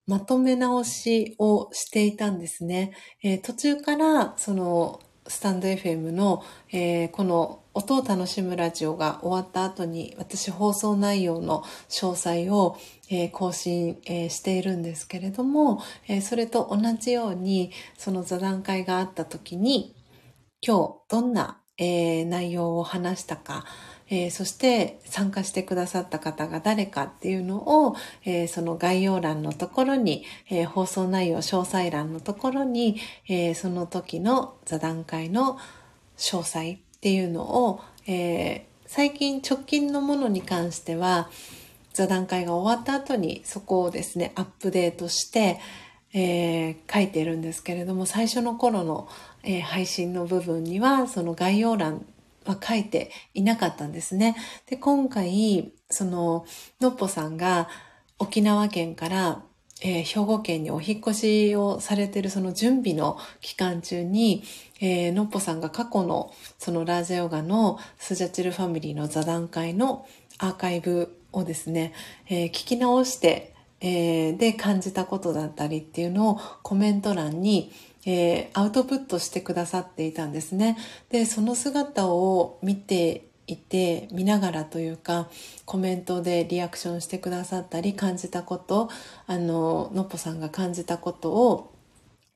まとめ直しをしていたんですね。えー、途中からそのスタンド FM の、えー、この音を楽しむラジオが終わった後に私放送内容の詳細を、えー、更新、えー、しているんですけれども、えそれと同じようにその座談会があった時に今日どんな、え内容を話したか、えー、そして参加してくださった方が誰かっていうのを、えー、その概要欄のところに、えー、放送内容詳細欄のところに、えその時の座談会の詳細っていうのを、え最近直近のものに関しては座談会が終わった後にそこをですねアップデートして、え書いてるんですけれども最初の頃の、え配信の部分にはその概要欄は書いていなかったんですね。で、今回、その、のっぽさんが沖縄県から、えー、兵庫県にお引越しをされているその準備の期間中に、えー、のっぽさんが過去のそのラージャヨガのスジャチルファミリーの座談会のアーカイブをですね、えー、聞き直して、えー、で感じたことだったりっていうのをコメント欄にえー、アウトプットしてくださっていたんですね。で、その姿を見ていて、見ながらというか、コメントでリアクションしてくださったり、感じたこと、あの、のっぽさんが感じたことを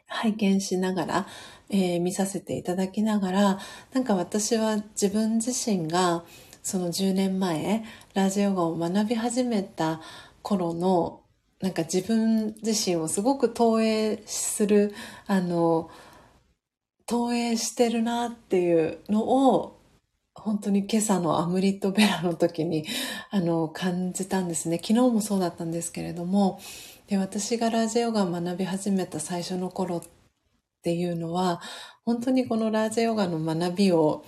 拝見しながら、えー、見させていただきながら、なんか私は自分自身が、その10年前、ラジオガを学び始めた頃のなんか自分自身をすごく投影する、あの、投影してるなっていうのを、本当に今朝のアムリットベラの時に、あの、感じたんですね。昨日もそうだったんですけれども、で、私がラージヨガを学び始めた最初の頃っていうのは、本当にこのラージャヨガの学びを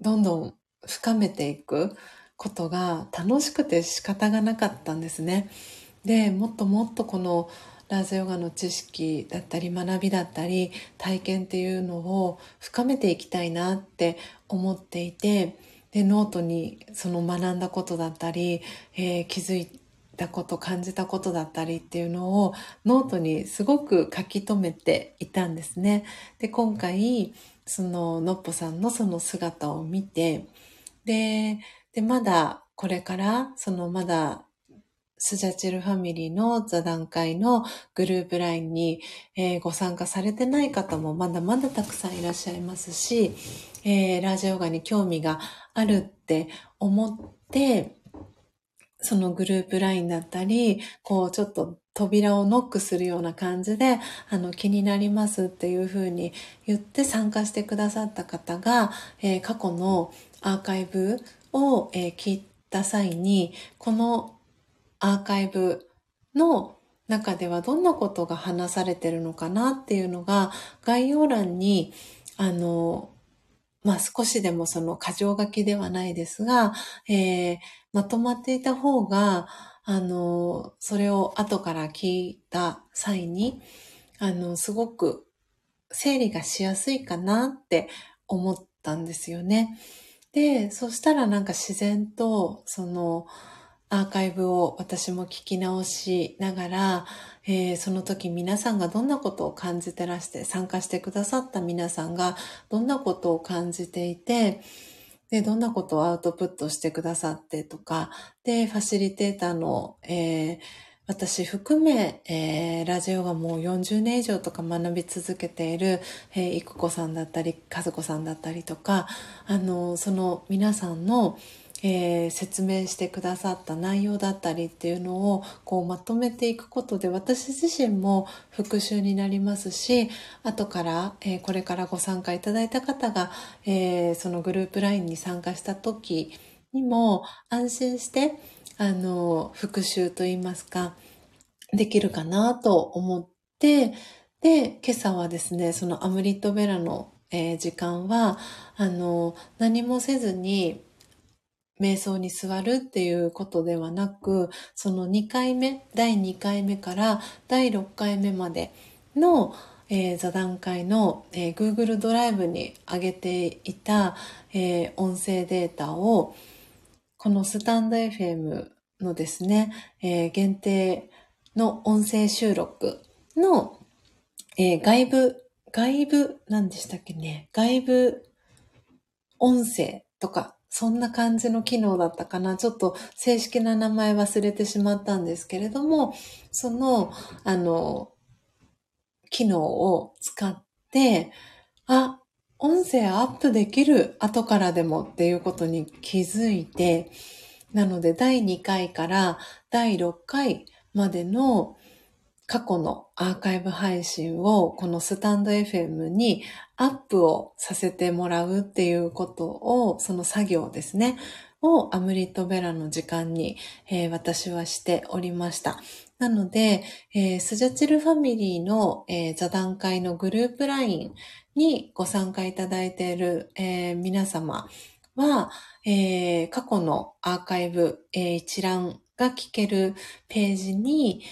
どんどん深めていくことが楽しくて仕方がなかったんですね。でもっともっとこのラージャヨガの知識だったり学びだったり体験っていうのを深めていきたいなって思っていてでノートにその学んだことだったり、えー、気づいたこと感じたことだったりっていうのをノートにすごく書き留めていたんですね。で今回そののっぽさんのその姿を見てででまだこれからそのまだスジャチルファミリーの座談会のグループ LINE に、えー、ご参加されてない方もまだまだたくさんいらっしゃいますし、えー、ラージャヨガに興味があるって思って、そのグループ LINE だったり、こうちょっと扉をノックするような感じで、あの、気になりますっていうふうに言って参加してくださった方が、えー、過去のアーカイブを、えー、聞いた際に、このアーカイブの中ではどんなことが話されてるのかなっていうのが概要欄に、あの、まあ、少しでもその箇条書きではないですが、えー、まとまっていた方が、あの、それを後から聞いた際に、あの、すごく整理がしやすいかなって思ったんですよね。で、そしたらなんか自然と、その、アーカイブを私も聞き直しながら、えー、その時皆さんがどんなことを感じてらして、参加してくださった皆さんがどんなことを感じていて、で、どんなことをアウトプットしてくださってとか、で、ファシリテーターの、えー、私含め、えー、ラジオがもう40年以上とか学び続けている、えー、いくこさんだったり、かずこさんだったりとか、あの、その皆さんの、えー、説明してくださった内容だったりっていうのをこうまとめていくことで私自身も復習になりますし後から、えー、これからご参加いただいた方が、えー、そのグループ LINE に参加した時にも安心してあの復習といいますかできるかなと思ってで今朝はですねそのアムリットベラの、え時間はあの何もせずに瞑想に座るっていうことではなく、その2回目、第2回目から第6回目までの、えー、座談会の、えー、Google ドライブに上げていた、えー、音声データを、このスタンド FM のですね、えー、限定の音声収録の、えー、外部、外部、何でしたっけね、外部音声とかそんな感じの機能だったかな。ちょっと正式な名前忘れてしまったんですけれども、その、あの、機能を使って、あ、音声アップできる後からでもっていうことに気づいて、なので第2回から第6回までの過去のアーカイブ配信をこのスタンド FM にアップをさせてもらうっていうことを、その作業ですね、をアムリットベラの時間に、えー、私はしておりました。なので、えー、スジャチルファミリーの、えー、座談会のグループ LINE にご参加いただいている、えー、皆様は、え過去のアーカイブ、え一覧が聞けるページに、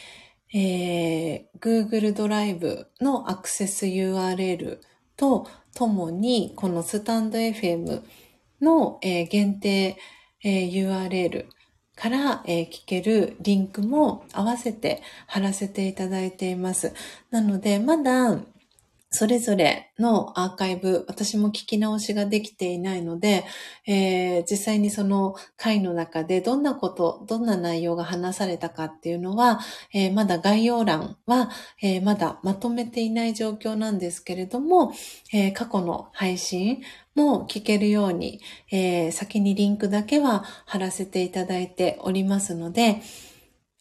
えー、Google ドライブのアクセス URL とともに、このスタンド FM の、えー、限定、えー、URL から、えー、聞けるリンクも合わせて貼らせていただいています。なので、まだそれぞれのアーカイブ、私も聞き直しができていないので、えー、実際にその回の中でどんなこと、どんな内容が話されたかっていうのは、えー、まだ概要欄は、えー、まだまとめていない状況なんですけれども、え過去の配信も聞けるように、え先にリンクだけは貼らせていただいておりますので、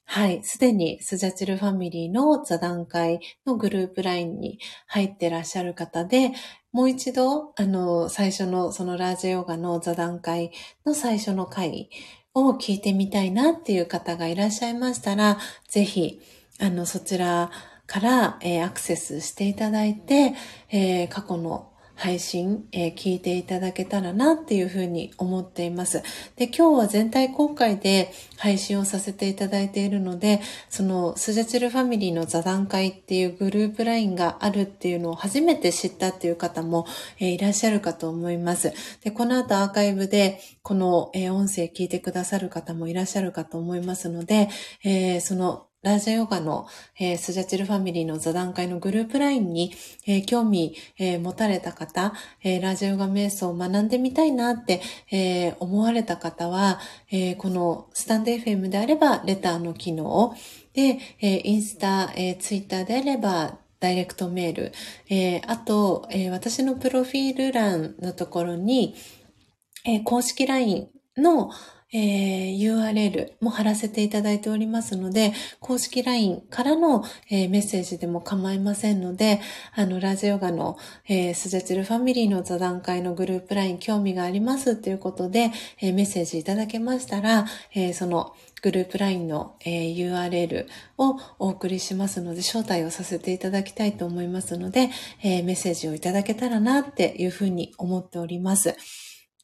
はい。すでにスジャチルファミリーの座談会のグループ LINE に入ってらっしゃる方で、もう一度、あの、最初のそのラージヨガの座談会の最初の回を聞いてみたいなっていう方がいらっしゃいましたら、ぜひ、あの、そちらから、えー、アクセスしていただいて、えー、過去の配信、えー、聞いていただけたらなっていうふうに思っています。で、今日は全体公開で配信をさせていただいているので、そのスジャチルファミリーの座談会っていうグループ LINE があるっていうのを初めて知ったっていう方も、えー、いらっしゃるかと思います。で、この後アーカイブでこの、えー、音声聞いてくださる方もいらっしゃるかと思いますので、えー、そのラージャヨガの、えー、スジャチルファミリーの座談会のグループ LINE に、えー、興味、えー、持たれた方、えラージャヨガ瞑想を学んでみたいなって、え思われた方は、えこのスタンド FM であればレターの機能で、えインスタ、えツイッターであればダイレクトメール、えあと、え私のプロフィール欄のところに、え公式 LINE の、えー、URL も貼らせていただいておりますので、公式 LINE からの、えー、メッセージでも構いませんので、あの、ラジオガの、えー、スジャチルファミリーの座談会のグループ LINE 興味がありますということで、えー、メッセージいただけましたら、えー、そのグループ LINE の、えー、URL をお送りしますので、招待をさせていただきたいと思いますので、えー、メッセージをいただけたらなっていうふうに思っております。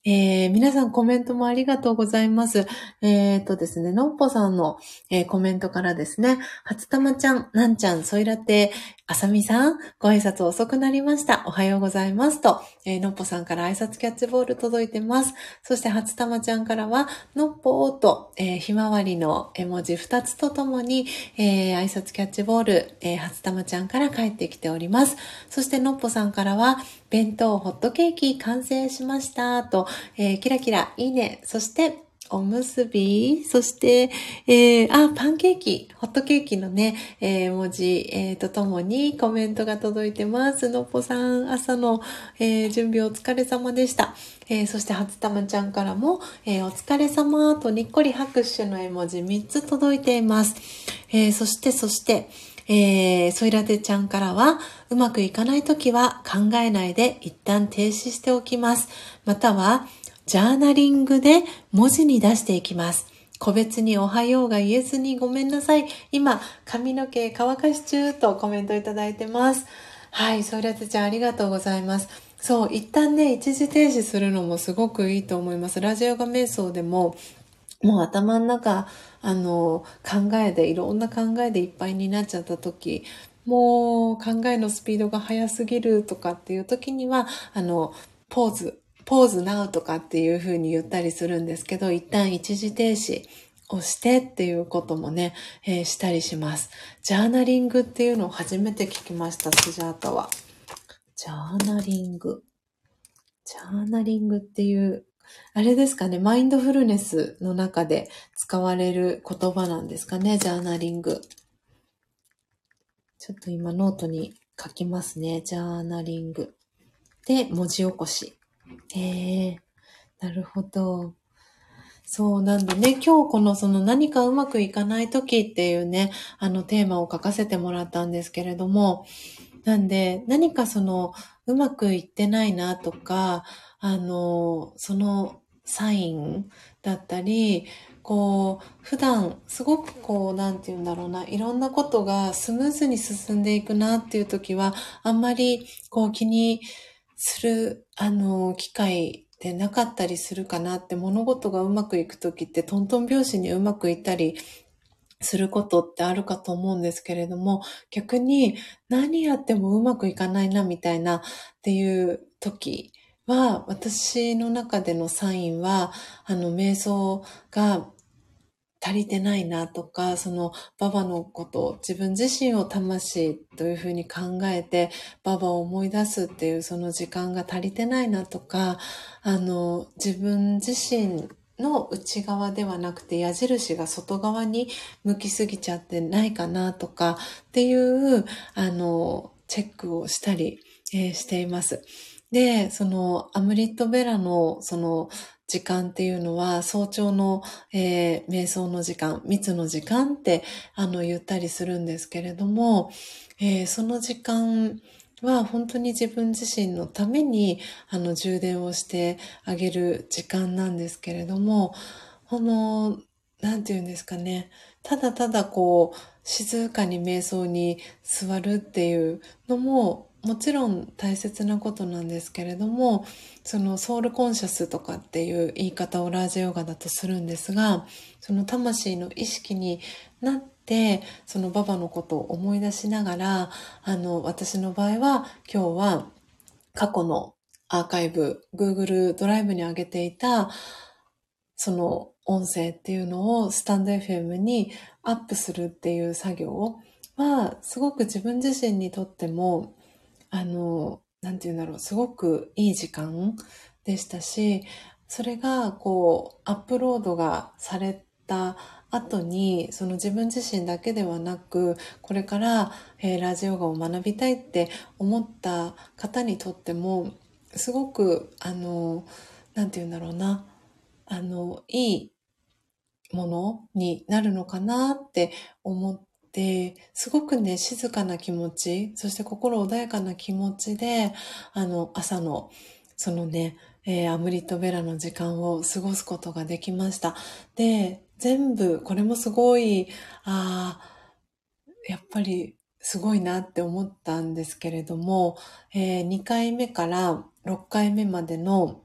えー、皆さんコメントもありがとうございます。えっ、ー、とですね、のっぽさんの、えー、コメントからですね、初玉ちゃん、なんちゃん、ソイラテ、あさみさん、ご挨拶遅くなりました。おはようございますと、えー、のっぽさんから挨拶キャッチボール届いてます。そして、初玉ちゃんからは、のっぽーと、えー、ひまわりの絵文字2つとともに、えー、挨拶キャッチボール、えー、初玉ちゃんから帰ってきております。そして、のっぽさんからは、弁当ホットケーキ完成しましたと、えー、キラキラいいね。そして、おむすび、そして、えー、あ、パンケーキ、ホットケーキのね、えー、文字、えー、とともにコメントが届いてます。のっぽさん、朝の、えー、準備お疲れ様でした。えー、そして初玉ちゃんからも、えー、お疲れ様とにっこり拍手の絵文字3つ届いています。えー、そして、そして、えー、ソイラテちゃんからは、うまくいかないときは考えないで一旦停止しておきます。または、ジャーナリングで文字に出していきます。個別におはようが言えずにごめんなさい。今、髪の毛乾かし中とコメントいただいてます。はい、ソイラテちゃんありがとうございます。そう、一旦ね、一時停止するのもすごくいいと思います。ラジオが瞑想でも、もう頭の中、あの、考えで、いろんな考えでいっぱいになっちゃった時、もう考えのスピードが速すぎるとかっていう時には、あの、ポーズポーズナウとかっていう風に言ったりするんですけど、一旦一時停止をしてっていうこともね、えー、したりします。ジャーナリングっていうのを初めて聞きました、スジャータは。ジャーナリング。ジャーナリングっていう、あれですかね、マインドフルネスの中で使われる言葉なんですかね、ジャーナリング。ちょっと今ノートに書きますね、ジャーナリング。で、文字起こし。へえ、なるほど。そうなんでね、今日このその何かうまくいかない時っていうね、あのテーマを書かせてもらったんですけれども、なんで何かそのうまくいってないなとか、あの、そのサインだったり、こう、普段すごくこう、なんて言うんだろうな、いろんなことがスムーズに進んでいくなっていう時は、あんまりこう気にする、あの、機会でなかったりするかなって物事がうまくいくときってトントン拍子にうまくいったりすることってあるかと思うんですけれども、逆に何やってもうまくいかないなみたいなっていう時は、私の中でのサインは、あの、瞑想が足りてないなとか、そのババのこと自分自身を魂というふうに考えて、ババを思い出すっていうその時間が足りてないなとか、あの、自分自身の内側ではなくて矢印が外側に向きすぎちゃってないかなとかっていう、あの、チェックをしたり、えー、しています。で、そのアムリット・ベラのその時間っていうのは早朝の、えー、瞑想の時間、密の時間ってあの言ったりするんですけれども、えー、その時間は本当に自分自身のためにあの充電をしてあげる時間なんですけれども、この、なんて言うんですかね、ただただこう、静かに瞑想に座るっていうのももちろん大切なことなんですけれども、そのソウルコンシャスとかっていう言い方をラージヨガだとするんですが、その魂の意識になって、そのババのことを思い出しながら、あの、私の場合は今日は過去のアーカイブ、Google ドライブに上げていた、その音声っていうのをスタンド FM にアップするっていう作業は、すごく自分自身にとってもあの、なんて言うんだろう、すごくいい時間でしたし、それがこう、アップロードがされた後に、その自分自身だけではなく、これから、えー、ラジオガを学びたいって思った方にとっても、すごく、あの、なんて言うんだろうな、あの、いいものになるのかなって思っで、ですごくね、静かな気持ち、そして心穏やかな気持ちで、あの、朝の、そのね、えー、アムリットベラの時間を過ごすことができました。で、全部、これもすごい、ああ、やっぱりすごいなって思ったんですけれども、えー、2回目から6回目までの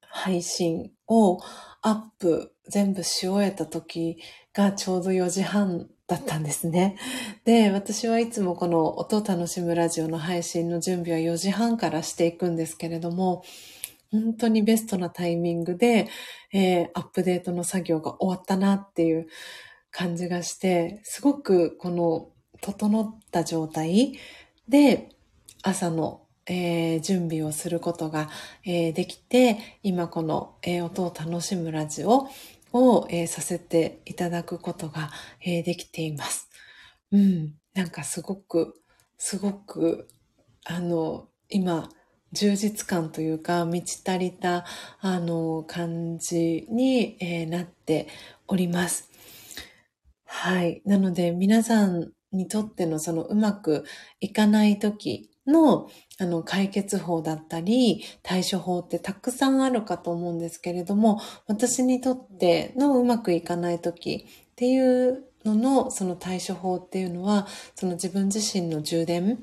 配信をアップ全部し終えた時がちょうど4時半だったんですね。で、私はいつもこの音を楽しむラジオの配信の準備は4時半からしていくんですけれども、本当にベストなタイミングで、えー、アップデートの作業が終わったなっていう感じがして、すごくこの整った状態で朝の、えー、準備をすることが、えー、できて、今この、え音を楽しむラジオを、えー、させていただくことが、えー、できています。うん。なんかすごく、すごく、あの、今、充実感というか、満ち足りた、あの、感じに、えー、なっております。はい。なので、皆さんにとってのそのうまくいかない時のあの解決法だったり対処法ってたくさんあるかと思うんですけれども私にとってのうまくいかない時っていうののその対処法っていうのはその自分自身の充電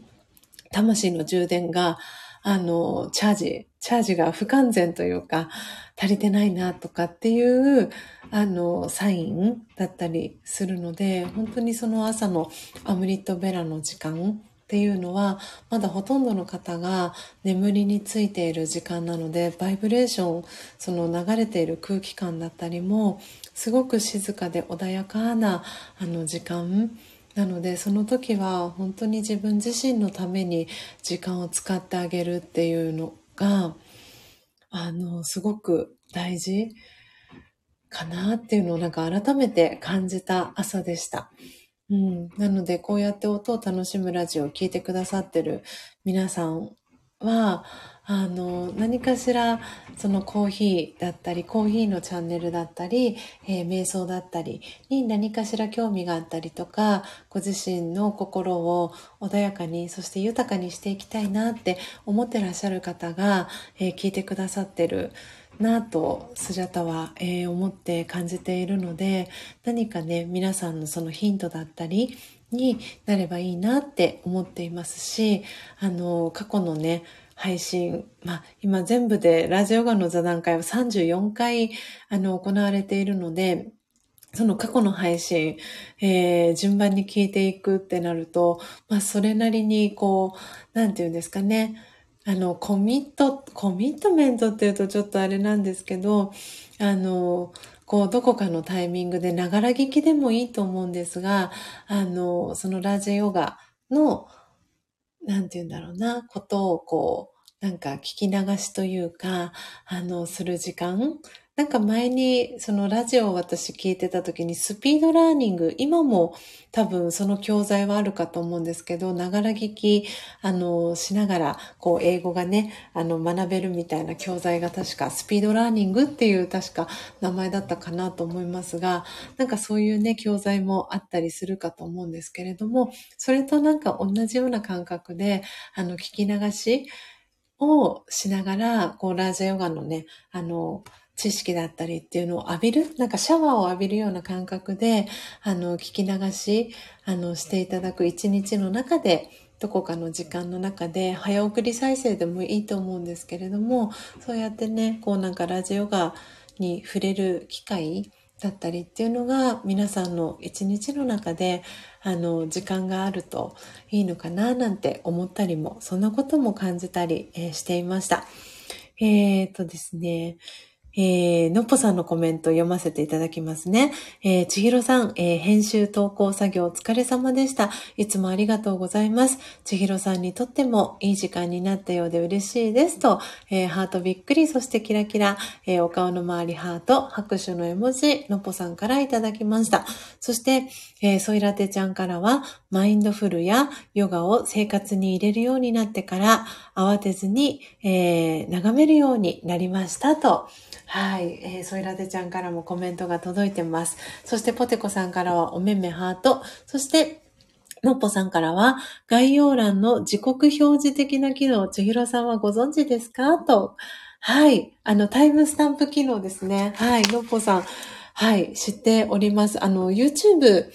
魂の充電があのチャージチャージが不完全というか足りてないなとかっていうあのサインだったりするので本当にその朝のアムリットベラの時間っていうのはまだほとんどの方が眠りについている時間なのでバイブレーションその流れている空気感だったりもすごく静かで穏やかなあの時間なのでその時は本当に自分自身のために時間を使ってあげるっていうのがあのすごく大事かなっていうのをなんか改めて感じた朝でした。うん。なので、こうやって音を楽しむラジオを聴いてくださってる皆さんは、あの、何かしら、そのコーヒーだったり、コーヒーのチャンネルだったり、えー、瞑想だったりに何かしら興味があったりとか、ご自身の心を穏やかに、そして豊かにしていきたいなって思ってらっしゃる方が、えー、聞いてくださってるなとスジャタは、えー、思って感じているので何かね皆さんのそのヒントだったりになればいいなって思っていますしあの過去のね配信、まあ、今全部でラジオガの座談会は34回あの行われているのでその過去の配信、えー、順番に聞いていくってなると、まあ、それなりにこう、なんて言うんですかね、あの、コミット、コミットメントっていうとちょっとあれなんですけど、あの、こう、どこかのタイミングでながら聞きでもいいと思うんですが、あの、そのラジヨガの、なんて言うんだろうな、ことをこう、なんか聞き流しというか、あの、する時間なんか前にそのラジオを私聞いてた時にスピードラーニング、今も多分その教材はあるかと思うんですけど、ながら聞き、あの、しながら、こう、英語がね、あの、学べるみたいな教材が確か、スピードラーニングっていう確か名前だったかなと思いますが、なんかそういうね、教材もあったりするかと思うんですけれども、それとなんか同じような感覚で、あの、聞き流しをしながら、こう、ラージャヨガのね、あの、知識だったりっていうのを浴びる、なんかシャワーを浴びるような感覚で、あの、聞き流し、あの、していただく一日の中で、どこかの時間の中で早送り再生でもいいと思うんですけれども、そうやってね、こうなんかラジオガに触れる機会だったりっていうのが皆さんの一日の中であの時間があるといいのかななんて思ったりもそんなことも感じたり、えー、していました。えー、っとですね、えー、のっぽさんのコメント読ませていただきますね。えー、ちひろさん、えー、編集投稿作業お疲れ様でした。いつもありがとうございます。ちひろさんにとってもいい時間になったようで嬉しいですと、えー、ハートびっくり、そしてキラキラ、えー、お顔の周りハート、拍手の絵文字、のっぽさんからいただきました。そして、えー、ソイラテちゃんからは、マインドフルやヨガを生活に入れるようになってから、慌てずに、えー、眺めるようになりましたと、はい。えー、ソイラテちゃんからもコメントが届いてます。そしてポテコさんからはおめめハート。そして、のっぽさんからは、概要欄の時刻表示的な機能、ちひろさんはご存知ですか？と。はい。あの、タイムスタンプ機能ですね。はい。のっぽさん。はい。知っております。あの、YouTube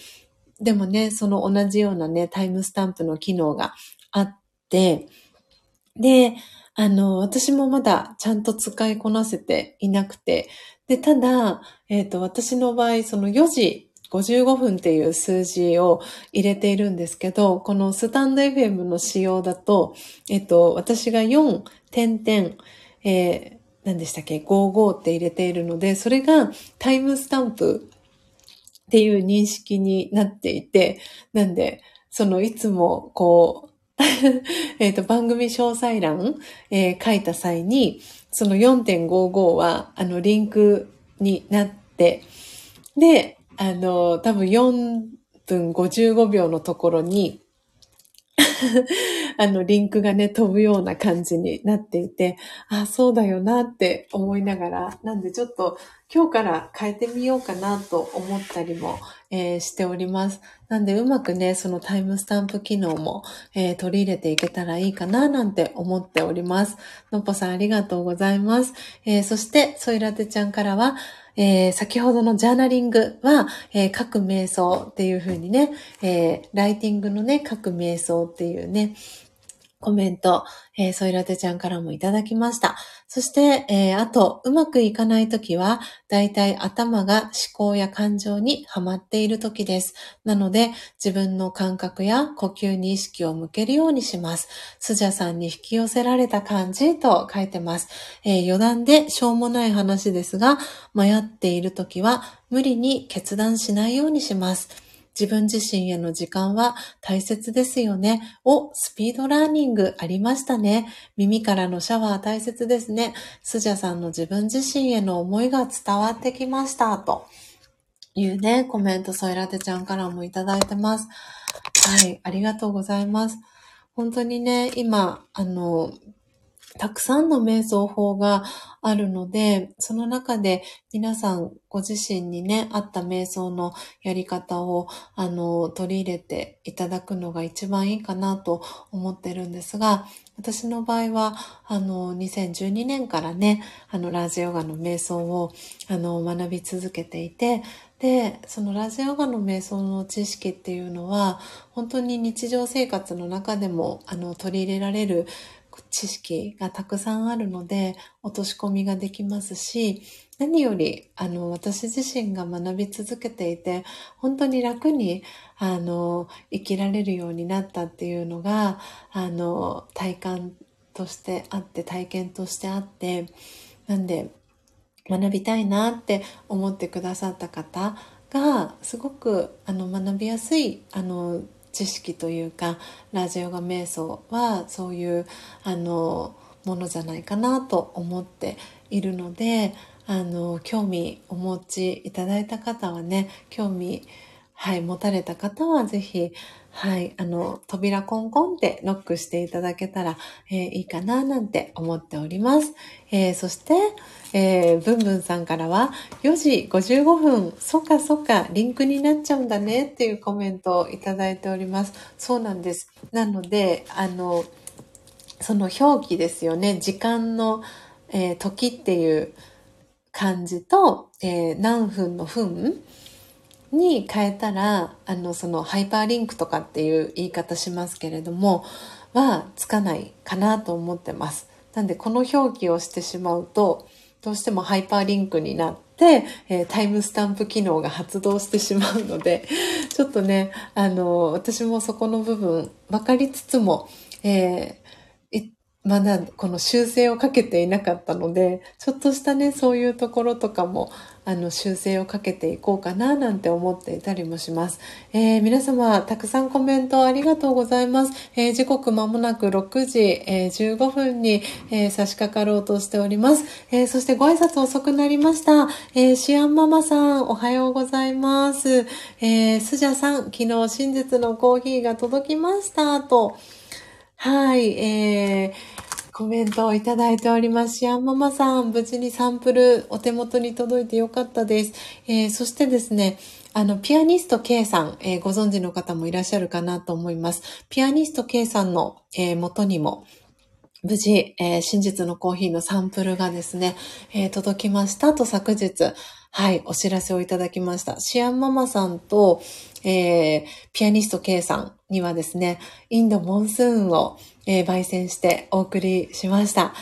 でもね、その同じようなね、タイムスタンプの機能があって、で、あの、私もまだちゃんと使いこなせていなくて、で、ただ、えっ、ー、と、私の場合、その4時55分っていう数字を入れているんですけど、このスタンド FM の仕様だと、えっと、私が4点々、えー、何でしたっけ ?55 って入れているので、それがタイムスタンプっていう認識になっていて、なんで、そのいつもこう、えと、番組詳細欄、えー、書いた際に、その4.55は、あの、リンクになって、で、あの、多分4分55秒のところに、あの、リンクがね、飛ぶような感じになっていて、あ、そうだよなって思いながら、なんでちょっと今日から変えてみようかなと思ったりも、えー、しております。なんでうまくね、そのタイムスタンプ機能も、えー、取り入れていけたらいいかななんて思っております。のっぽさんありがとうございます。えー、そして、ソイラテちゃんからは、えー、先ほどのジャーナリングは、えー、書く瞑想っていう風にね、えー、ライティングのね、書く瞑想っていうね、コメント、えー、ソイラテちゃんからもいただきました。そして、えー、あと、うまくいかないときは、だいたい頭が思考や感情にはまっているときです。なので、自分の感覚や呼吸に意識を向けるようにします。スジャさんに引き寄せられた感じと書いてます。えー、余談でしょうもない話ですが、迷っているときは、無理に決断しないようにします。自分自身への時間は大切ですよね。お、スピードラーニングありましたね。耳からのシャワー大切ですね。スジャさんの自分自身への思いが伝わってきました。というね、コメント、ソイラテちゃんからもいただいてます。はい、ありがとうございます。本当にね、今、あの、たくさんの瞑想法があるので、その中で皆さんご自身にね、合った瞑想のやり方を、あの、取り入れていただくのが一番いいかなと思ってるんですが、私の場合は、あの、2012年からね、あの、ラジオガの瞑想を、あの、学び続けていて、で、そのラジオガの瞑想の知識っていうのは、本当に日常生活の中でも、あの、取り入れられる知識がたくさんあるので、落とし込みができますし、何より、あの、私自身が学び続けていて、本当に楽に、あの、生きられるようになったっていうのが、あの、体感としてあって、体験としてあって、なんで、学びたいなって思ってくださった方が、すごく、あの、学びやすい、あの、知識というかラジオが瞑想はそういうあのものじゃないかなと思っているのであの興味お持ちいただいた方はね興味はい、持たれた方は是非、はい、あの、扉コンコンってノックしていただけたら、えー、いいかななんて思っております。えー、そして、えー、ブンブンさんからは、4時55分、そっかそっか、リンクになっちゃうんだねっていうコメントをいただいております。そうなんです。なので、あの、その表記ですよね。時間の、え、時っていう漢字と、え、何分の分に変えたら、あの、そのハイパーリンクとかっていう言い方しますけれども、はつかないかなと思ってます。なんでこの表記をしてしまうと、どうしてもハイパーリンクになって、えー、タイムスタンプ機能が発動してしまうので、ちょっとね、あの、私もそこの部分分かりつつも、えー、まだこの修正をかけていなかったので、ちょっとしたね、そういうところとかも、あの、修正をかけていこうかななんて思っていたりもします。えー、皆様、たくさんコメントありがとうございます。えー、時刻まもなく6時、えー、15分に、え差し掛かろうとしております。えそしてご挨拶遅くなりました。えシアンママさん、おはようございます。えスジャさん、昨日真実のコーヒーが届きました。と、はい、えー、コメントをいただいております。シアンママさん、無事にサンプルお手元に届いてよかったです。えー、そしてですね、あの、ピアニスト K さん、えー、ご存知の方もいらっしゃるかなと思います。ピアニスト K さんの、えー、元にも、無事、えー、真実のコーヒーのサンプルがですね、えー、届きましたと昨日、はい、お知らせをいただきました。シアンママさんと、えー、ピアニスト K さんにはですね、インドモンスーンを、えー、焙煎してお送りしました。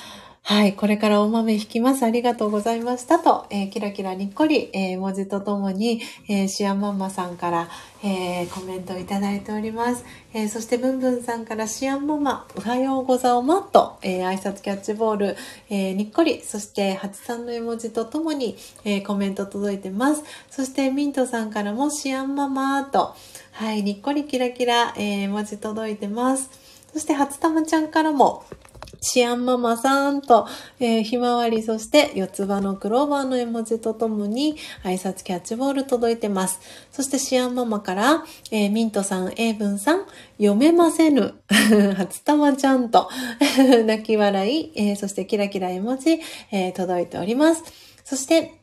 はい、これからお豆引きます。ありがとうございましたと、えー、キラキラにっこり、えー、文字とともに、えー、シアママさんから、え、コメントをいただいております。え、そして、ブンブンさんからシアンママ、おはようござおまと、え、挨拶キャッチボール、え、にっこり、そして、ハチさんの絵文字とともに、え、コメント届いてます。そして、ミントさんからもシアンママと、はい、にっこりキラキラ、え、文字届いてます。そして、初玉ちゃんからも、シアンママさんと、えー、ひまわり、そして四つ葉のクローバーの絵文字とともに挨拶キャッチボール届いてます。そしてシアンママから、えー、ミントさん、エイブンさん、読めませぬ、初玉ちゃんと、泣き笑い、えー、そしてキラキラ絵文字、えー、届いております。そして、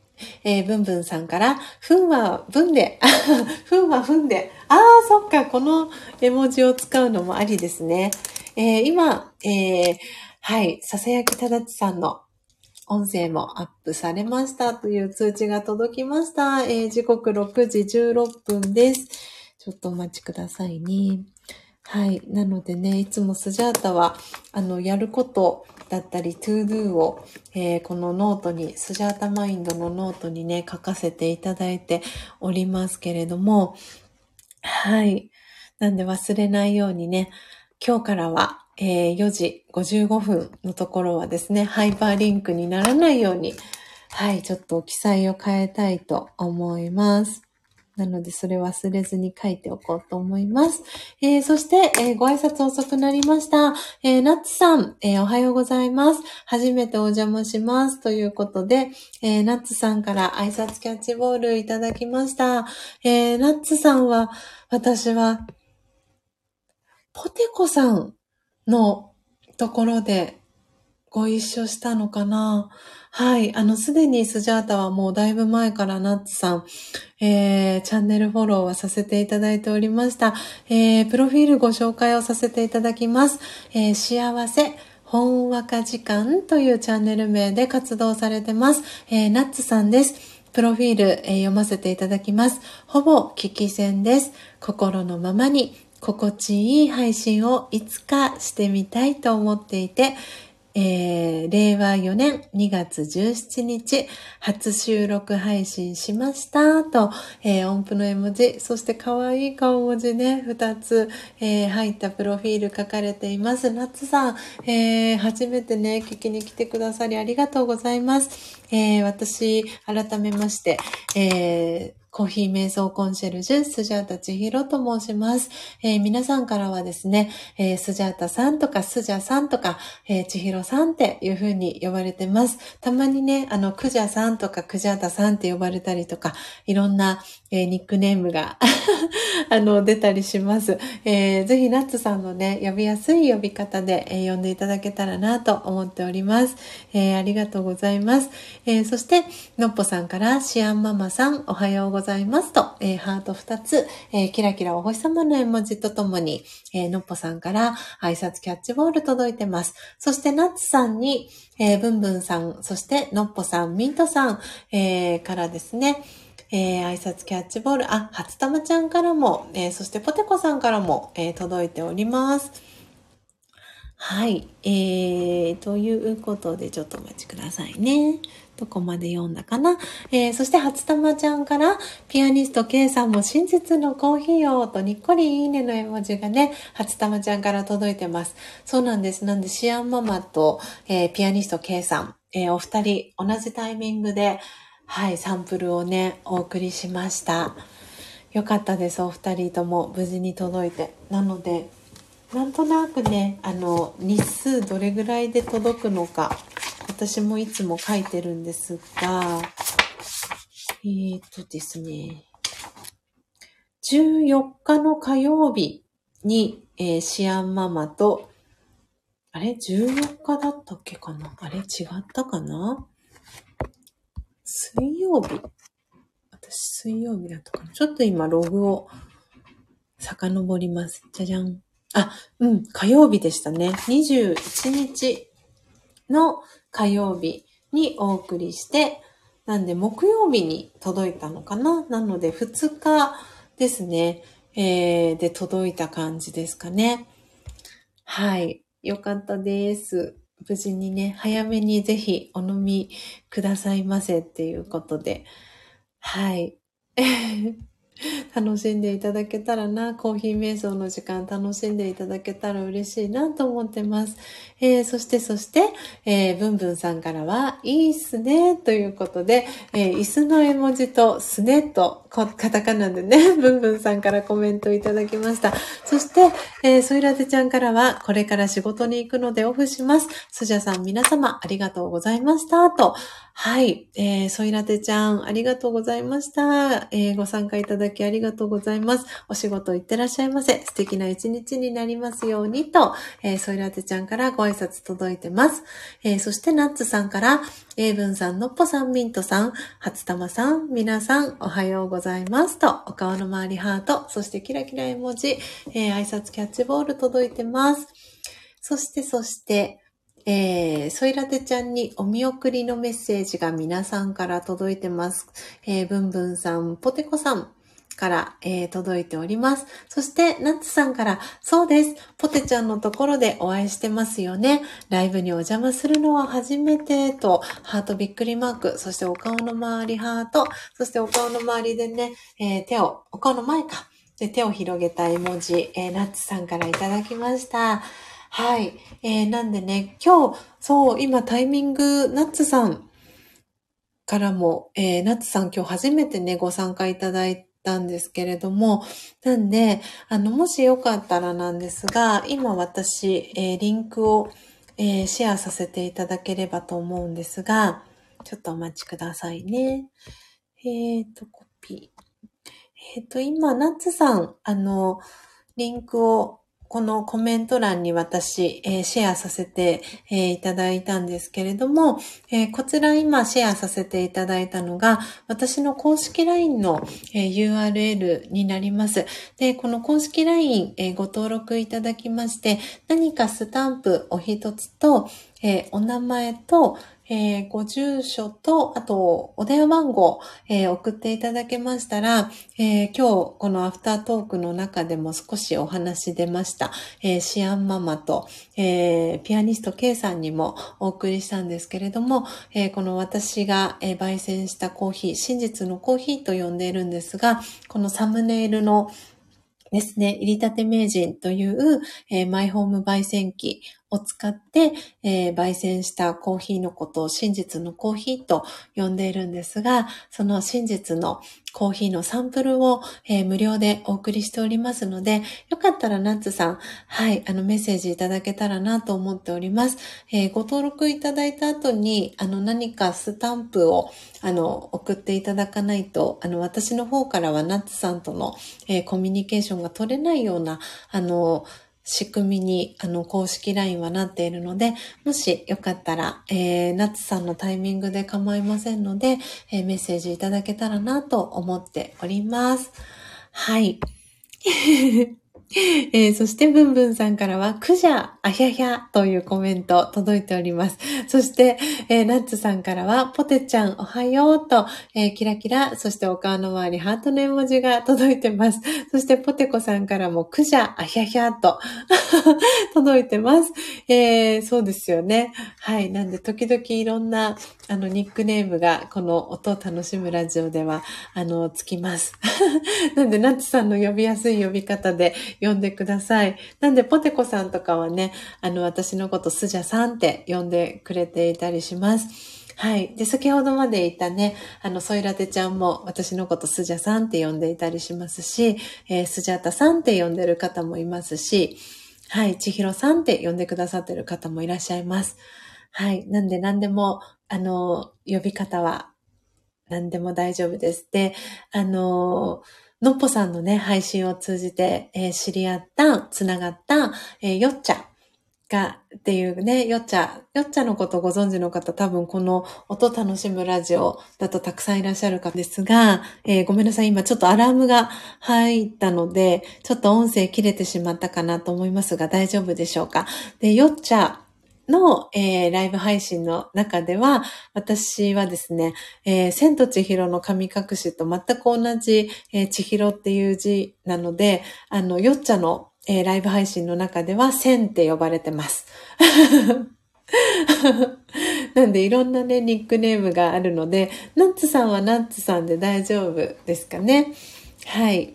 えー、ブンブンさんから、ふんはぶんで、ふんはふんで、ああ、そっか、この絵文字を使うのもありですね。えー、今、えー、はい、ささやきただちさんの音声もアップされましたという通知が届きました。えー、時刻6時16分です。ちょっとお待ちくださいね。はい。なのでね、いつもスジャータは、あの、やることだったり、トゥードゥーを、えー、このノートに、スジャータマインドのノートにね、書かせていただいておりますけれども、はい。なんで忘れないようにね、今日からは、えー、4時55分のところはですね、ハイパーリンクにならないように、はい、ちょっと記載を変えたいと思います。なので、それ忘れずに書いておこうと思います。えー、そして、えー、ご挨拶遅くなりました。えー、ナッツさん、えおはようございます。初めてお邪魔します。ということで、えナッツさんから挨拶キャッチボールいただきました。えナッツさんは、私は、ポテコさんのところでご一緒したのかなはい。あの、すでにスジャータはもうだいぶ前からナッツさん、えー、チャンネルフォローはさせていただいておりました。えー、プロフィールご紹介をさせていただきます。えー、幸せ、ほんわか時間というチャンネル名で活動されてます。えー、ナッツさんです。プロフィール、えー、読ませていただきます。ほぼ聞き戦です。心のままに心地いい配信をいつかしてみたいと思っていて、えー、令和4年2月17日、初収録配信しましたと、えー、音符の絵文字、そして可愛い顔文字ね、2つ、えー、入ったプロフィール書かれています。ナッツさん、えー、初めてね、聞きに来てくださりありがとうございます。えー、私、改めまして、えー、コーヒー瞑想コンシェルジュ、スジャータ千尋と申します。えー、皆さんからはですね、えー、スジャータさんとかスジャさんとか、えー、千尋さんっていう風に呼ばれてます。たまにね、あの、クジャさんとかクジャータさんって呼ばれたりとか、いろんな、えニックネームが あの、出たりします。えぜひナッツさんのね、呼びやすい呼び方で、え呼んでいただけたらなと思っております。えありがとうございます。えそして、のっぽさんから、シアンママさん、おはようございます。と、え、ハート2つ、え、キラキラお星様の絵文字とともに、え、のっぽさんから挨拶キャッチボール届いてます。そしてナッツさんに、えー、ブンブンさん、そしてのっぽさん、ミントさん、え、からですね、えー、挨拶キャッチボール、あ、初玉ちゃんからも、えー、そしてポテコさんからも、えー、届いております。はい。えー、ということで、ちょっとお待ちくださいね。どこまで読んだかな？えー、そして初玉ちゃんから、ピアニスト K さんも真実のコーヒーをとにっこりいいねの絵文字がね、初玉ちゃんから届いてます。そうなんです。なんでシアンママと、えー、ピアニスト K さん、えー、お二人同じタイミングで、はい、サンプルをね、お送りしました。よかったです。お二人とも無事に届いて。なので、なんとなくね、あの、日数どれぐらいで届くのか、私もいつも書いてるんですが、えー、っとですね、14日の火曜日に、えー、シアンママと、あれ ?14 日だったっけかな？あれ？違ったかな？水曜日私水曜日だったかなちょっと今ログを遡ります。じゃじゃん。あ、うん、火曜日でしたね。21日の火曜日にお送りして、なんで木曜日に届いたのかななので2日ですね、えー、で届いた感じですかね。はい。よかったです。無事にね、早めにぜひお飲みくださいませっていうことで、はい。楽しんでいただけたらな、コーヒー瞑想の時間楽しんでいただけたら嬉しいなと思ってます。えー、そして、そして、えー、ブンブンさんからは、いいっすね、ということで、えー、椅子の絵文字とすねと、カタカナでね、ブンブンさんからコメントいただきました。そして、えー、ソイラテちゃんからは、これから仕事に行くのでオフします。スジャさん皆様ありがとうございました。と、はい、えー、ソイラテちゃんありがとうございました。えー、ご参加いただきありがとうございます。お仕事行ってらっしゃいませ。素敵な一日になりますようにと、えー、ソイラテちゃんからご挨拶届いてます。えー、そしてナッツさんから、エイブンさん、のっぽさん、ミントさん、初玉さん、皆さん、おはようございますと、お顔の周りハート、そしてキラキラ絵文字、えー、挨拶キャッチボール届いてます。そして、そして、えー、ソイラテちゃんにお見送りのメッセージが皆さんから届いてます。えー、ブンブンさん、ポテコさん、から、えー、届いております。そして、ナッツさんから、そうです。ポテちゃんのところでお会いしてますよね。ライブにお邪魔するのは初めてと、ハートびっくりマーク、そしてお顔の周りハート、そしてお顔の周りでね、えー、手を、お顔の前か。で、手を広げた絵文字、えー、ナッツさんからいただきました。はい。えー、なんでね、今日、そう、今タイミング、ナッツさんからも、えー、ナッツさん今日初めてね、ご参加いただいたんですけれども、なんで、あの、もしよかったらなんですが、今私、えー、リンクを、えー、シェアさせていただければと思うんですが、ちょっとお待ちくださいね。えっ、ー、と、コピー。えっ、ー、と、今、ナッツさん、あの、リンクをこのコメント欄に私、えー、シェアさせて、えー、いただいたんですけれども、えー、こちら今シェアさせていただいたのが、私の公式 LINE の、え URL になります。で、この公式 LINE、えご登録いただきまして、何かスタンプお一つと、えお名前と、えー、ご住所と、あと、お電話番号、えー、送っていただけましたら、えー、今日、このアフタートークの中でも少しお話出ました、えシアンママと、えピアニスト K さんにもお送りしたんですけれども、えこの私が、え焙煎したコーヒー、真実のコーヒーと呼んでいるんですが、このサムネイルのですね、入りたて名人という、えー、マイホーム焙煎機を使って、えー、焙煎したコーヒーのことを真実のコーヒーと呼んでいるんですが、その真実のコーヒーのサンプルを、えー、無料でお送りしておりますので、よかったらナッツさん、はい、あのメッセージいただけたらなと思っております。えー、ご登録いただいた後に、あの何かスタンプを、あの、送っていただかないと、あの、私の方からはナッツさんとの、え、コミュニケーションが取れないような、あの、仕組みに、あの、公式 LINE はなっているので、もしよかったら、えー、夏さんのタイミングで構いませんので、えー、メッセージいただけたらなと思っております。はい。えー、そして、ブンブンさんからは、クジャ、あひゃひゃというコメント届いております。そして、えー、ナッツさんからは、ポテちゃんおはようと、えー、キラキラ、そしてお顔の周り、ハートの絵文字が届いてます。そして、ポテコさんからも、クジャ、あひゃひゃと届いてます。えー、そうですよね。はい。なんで、時々いろんな、あの、ニックネームが、この音を楽しむラジオでは、あの、つきます。なんで、ナッツさんの呼びやすい呼び方で、呼んでください。なんで、ポテコさんとかはね、あの、私のことスジャさんって呼んでくれていたりします。はい。で、先ほどまでいたね、あの、ソイラテちゃんも私のことスジャさんって呼んでいたりしますし、えー、スジャタさんって呼んでる方もいますし、はい、千尋さんって呼んでくださってる方もいらっしゃいます。はい。なんで何でも、あの、呼び方は何でも大丈夫です。で、あののっぽさんのね、配信を通じて、えー、知り合った、つながった、えー、よっちゃが、っていうね、よっちゃ、よっちゃのことご存知の方、多分この音楽しむラジオだとたくさんいらっしゃるかですが、えー、ごめんなさい、今ちょっとアラームが入ったので、ちょっと音声切れてしまったかなと思いますが、大丈夫でしょうか？で、よっちゃの、えー、ライブ配信の中では、私はですね、えー、千と千尋の神隠しと全く同じ、えー、千尋っていう字なので、あの、よっちゃの、えー、ライブ配信の中では千って呼ばれてます。なんでいろんなね、ニックネームがあるので、ナッツさんはナッツさんで大丈夫ですかね。はい。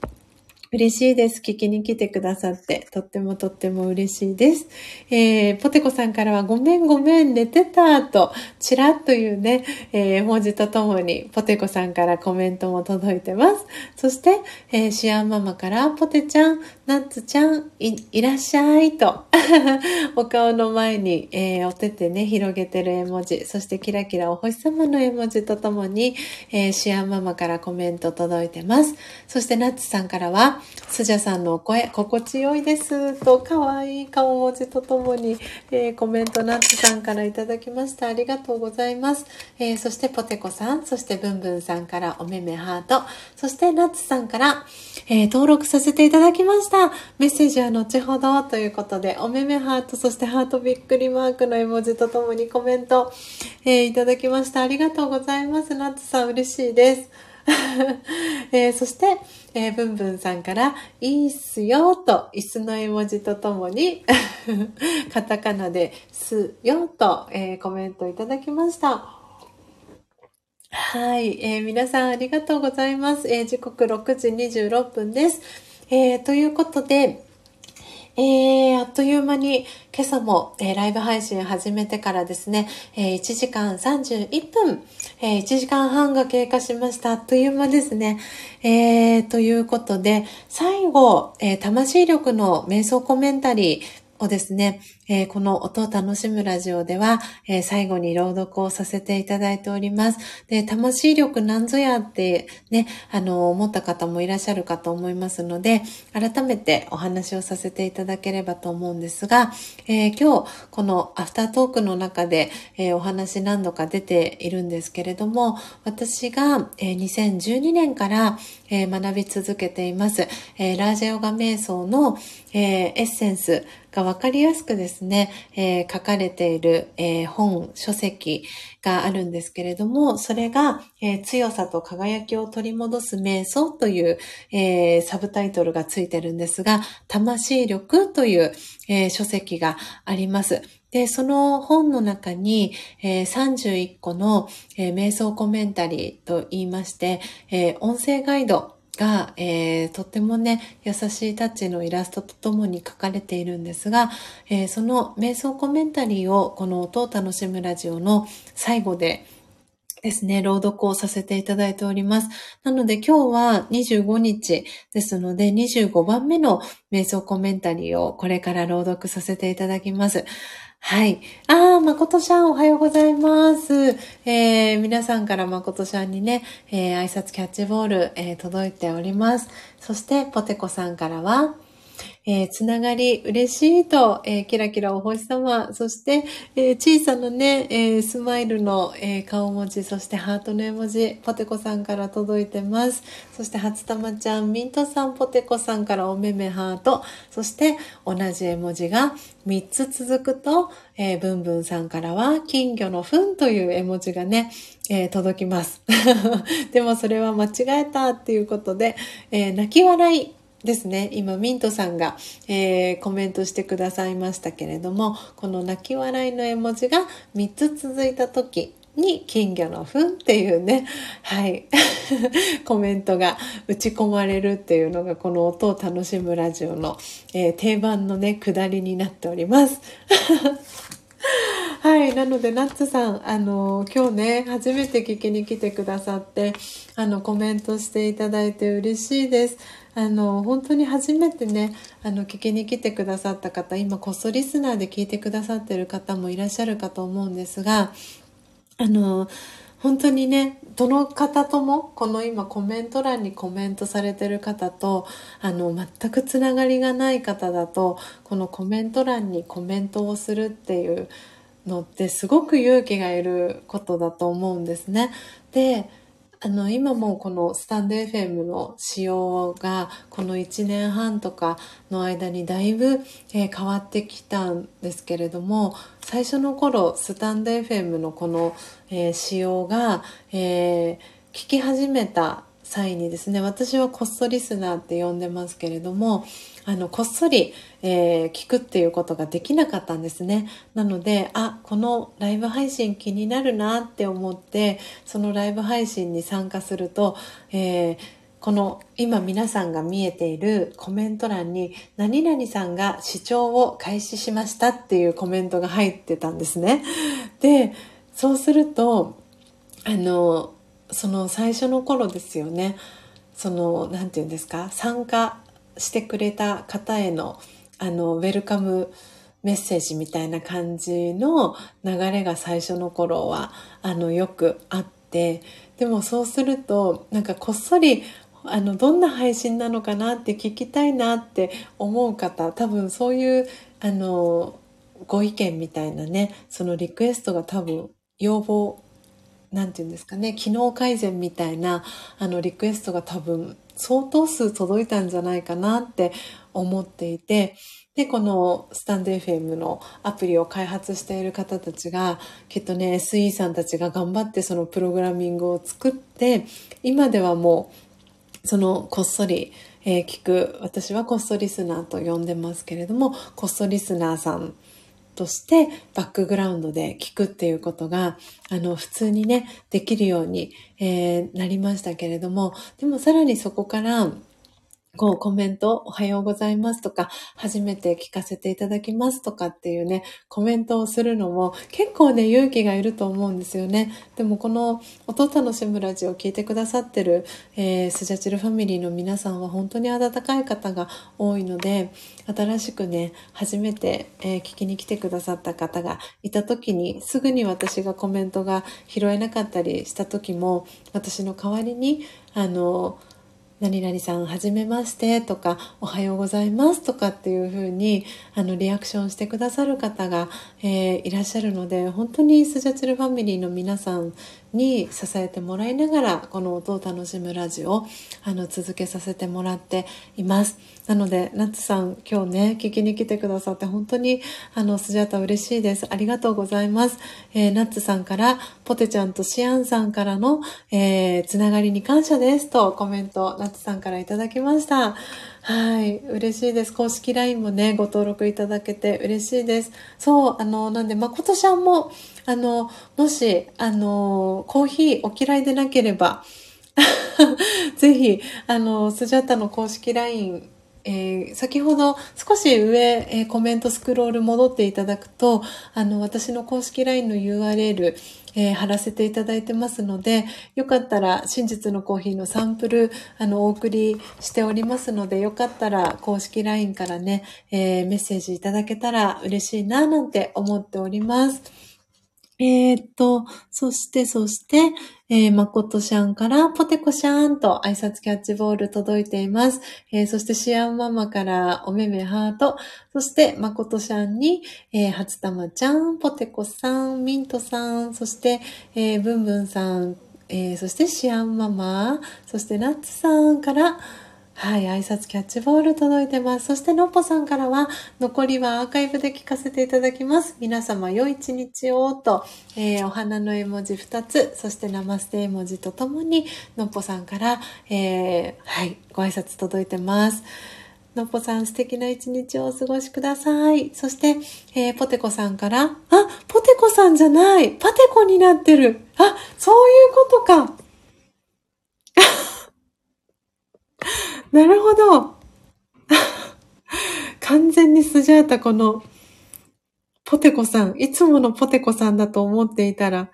嬉しいです。聞きに来てくださって。とってもとっても嬉しいです。えー、ポテコさんからはごめんごめん寝てたと、チラッというね、えー、文字とともにポテコさんからコメントも届いてます。そして、えー、シアンママからポテちゃん、ナッツちゃん、い、いらっしゃいと、お顔の前に、えー、お手手ね、広げてる絵文字、そしてキラキラお星様の絵文字とともに、えー、シアンママからコメント届いてます。そしてナッツさんからは、スジャさんのお声、心地よいです。と、かわいい顔文字とともに、えー、コメントナッツさんからいただきました。ありがとうございます。えー、そしてポテコさん、そしてブンブンさんからおめめハート、そしてナッツさんから、えー、登録させていただきました。メッセージは後ほどということで、おめめハート、そしてハートびっくりマークの絵文字とともにコメント、えいただきました。ありがとうございます。ナッツさん嬉しいです。えー、そして、えー、ブンブンさんから、いいっすよと、椅子の絵文字とともに カタカナで、すよと、えー、コメントいただきました。はい、えー、皆さんありがとうございます。えー、時刻6時26分です。えー、ということで、えー、あっという間に今朝も、えー、ライブ配信始めてからですね、えー、1時間31分、えー、1時間半が経過しました。あっという間ですね。えー、ということで、最後、えー、魂力の瞑想コメンタリー、をですね、えー、この音を楽しむラジオでは、えー、最後に朗読をさせていただいております。で、魂力なんぞやってね、あの、思った方もいらっしゃるかと思いますので、改めてお話をさせていただければと思うんですが、えー、今日、このアフタートークの中で、えお話何度か出ているんですけれども、私が、え2012年から、え学び続けています、えラージェヨガ瞑想の、えエッセンス、がわかりやすくですですね、えー、書かれている、えー、本、書籍があるんですけれども、それが、えー、強さと輝きを取り戻す瞑想という、えサブタイトルがついてるんですが、魂力という、え書籍があります。で、その本の中に、えー、31個の、えー、瞑想コメンタリーと言いまして、えー、音声ガイドが、えー、とってもね、優しいタッチのイラストとともに書かれているんですが、えー、その瞑想コメンタリーをこの音を楽しむラジオの最後でですね、朗読をさせていただいております。なので今日は25日ですので25番目の瞑想コメンタリーをこれから朗読させていただきます。はい。ああ、まことちゃんおはようございます。えー、皆さんからまことちゃんにね、えー、挨拶キャッチボール、えー、届いております。そして、ポテコさんからは、えー、つながり嬉しいと、えー、キラキラお星様、そして、えー、小さなね、えスマイルの、え顔文字、そしてハートの絵文字、ポテコさんから届いてます。そして、初玉ちゃん、ミントさん、ポテコさんからおめめハート、そして同じ絵文字が3つ続くと、えー、ブンブンさんからは、金魚の糞という絵文字がね、えー、届きます。でもそれは間違えたっていうことで、えー、泣き笑いですね。今、ミントさんが、えー、コメントしてくださいましたけれども、この泣き笑いの絵文字が3つ続いた時に金魚の糞っていうね、はい、コメントが打ち込まれるっていうのがこの音を楽しむラジオの、えー、定番のね、下りになっております。はい。なので、ナッツさん、あの、今日ね、初めて聞きに来てくださって、あの、コメントしていただいて嬉しいです。あの本当に初めてねあの聞きに来てくださった方今こっそリスナーで聞いてくださってる方もいらっしゃるかと思うんですがあの本当にねどの方ともこの今コメント欄にコメントされてる方とあの全くつながりがない方だとこのコメント欄にコメントをするっていうのってすごく勇気がいることだと思うんですね。であの、今もこのスタンド FM の仕様がこの1年半とかの間にだいぶ、変わってきたんですけれども、最初の頃スタンド FM のこの、えー、仕様が、えー、聞き始めた際にですね、私はこっそリスナーって呼んでますけれども、あの、こっそり、えー、聞くっていうことができなかったんですね。なので、あ、このライブ配信気になるなって思って、そのライブ配信に参加すると、えーこの今皆さんが見えているコメント欄に何々さんが視聴を開始しましたっていうコメントが入ってたんですね。で、そうすると、あの、その最初の頃ですよね。その、なんて言うんですか、参加してくれた方への、あの、ウェルカムメッセージみたいな感じの流れが最初の頃は、あの、よくあって、でもそうすると、なんかこっそりあのどんな配信なのかなって聞きたいなって思う方多分そういうあのご意見みたいなねそのリクエストが多分要望なんて言うんですかね機能改善みたいなあのリクエストが多分相当数届いたんじゃないかなって思っていてで、このスタンド FM のアプリを開発している方たちが、きっとね、SE さんたちが頑張ってそのプログラミングを作って、今ではもうそのこっそり、えー、聞く、私はこっそリスナーと呼んでますけれども、こっそリスナーさんとしてバックグラウンドで聞くっていうことが、あの、普通にね、できるように、えー、なりましたけれども、でもさらにそこから、こうコメントおはようございますとか、初めて聞かせていただきますとかっていうね、コメントをするのも結構ね、勇気がいると思うんですよね。でもこの音楽しむラジオを聞いてくださってる、えー、スジャチルファミリーの皆さんは本当に温かい方が多いので、新しくね、初めて、えー、聞きに来てくださった方がいた時に、すぐに私がコメントが拾えなかったりした時も、私の代わりに、あの、何々さんはじめましてとかおはようございますとかっていう風にあのリアクションしてくださる方が、えー、いらっしゃるので本当にスジャチルファミリーの皆さんに支えてもらいながらこの音を楽しむラジオをあの続けさせてもらっています。なのでナッツさん今日ね聞きに来てくださって本当にあのスジャタ嬉しいです。ありがとうございます、えー、ナッツさんからポテちゃんとシアンさんからの、えー、つながりに感謝ですとコメントナッツさんからいただきました。はい。嬉しいです。公式 LINE もね、ご登録いただけて嬉しいです。そう、あの、なんで、まことちゃんも、あの、もし、あの、コーヒーお嫌いでなければ、ぜひ、あの、スジャタの公式 LINE えー、先ほど少し上、えー、コメントスクロール戻っていただくと、あの、私の公式 LINE の URL、えー、貼らせていただいてますので、よかったら、真実のコーヒーのサンプル、あの、お送りしておりますので、よかったら、公式 LINE からね、えメッセージいただけたら嬉しいな、なんて思っております。えー、っと、そして、そして、えー、まことしゃんからポテコシャーンと挨拶キャッチボール届いています。えー、そしてシアンママからおめめハート。そしてまことしゃんに、えー、初玉ちゃん、ポテコさん、ミントさん、そして、えー、ブンブンさん、えー、そしてシアンママ、そしてナッツさんから、はい、挨拶キャッチボール届いてます。そしてのっぽさんからは、残りはアーカイブで聞かせていただきます。皆様、良い一日をと、えー、お花の絵文字2つ、そしてナマステ絵文字とともに、のっぽさんから、えー、はい、ご挨拶届いてます。のっぽさん素敵な一日をお過ごしください。そして、えー、ポテコさんから、あ、ポテコさんじゃない、パテコになってる。あ、そういうことか。なるほど。完全にスジャータこの、ポテコさん、いつものポテコさんだと思っていたら、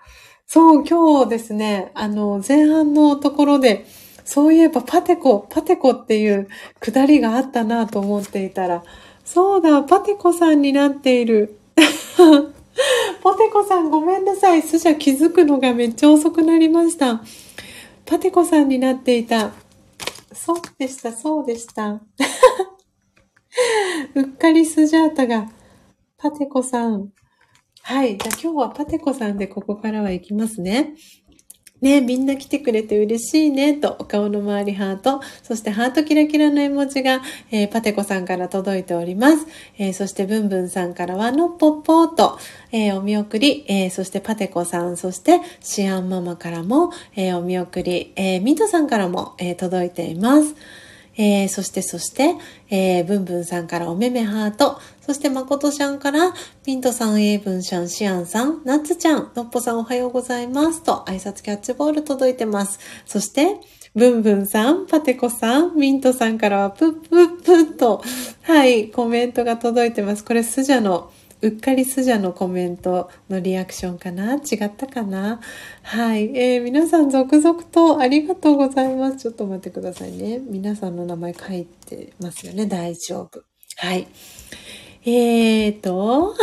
そう、今日ですね、あの、前半のところで、そういえばパテコ、パテコっていうくだりがあったなと思っていたら、そうだ、パテコさんになっている。ポテコさんごめんなさい。スジャ気づくのがめっちゃ遅くなりました。パテコさんになっていた。そうでした、そうでした。うっかりスジャータが、パテコさん。はい。じゃあ今日はパテコさんでここからは行きますね。ね、みんな来てくれて嬉しいね、と、お顔の周りハート、そしてハートキラキラの絵文字が、えー、パテコさんから届いております。えー、そしてブンブンさんからは、のっぽっぽーと、えー、お見送り、えそしてパテコさん、そしてシアンママからも、えお見送り、えミントさんからも、え届いています。えー、そしてそして、えー、ブンブンさんからおめめハート、そしてまことちゃんから、ピントさん、エイブンシャン、シアンさん、ナッツちゃん、のっぽさんおはようございますと挨拶キャッチボール届いてます。そして、ブンブンさん、パテコさん、ミントさんからはプップップッと、はい、コメントが届いてます。これスジャのうっかりスジャのコメントのリアクションかな？違ったかな？はい。えー、皆さん続々とありがとうございます。ちょっと待ってくださいね。皆さんの名前書いてますよね。大丈夫。はい。えーと、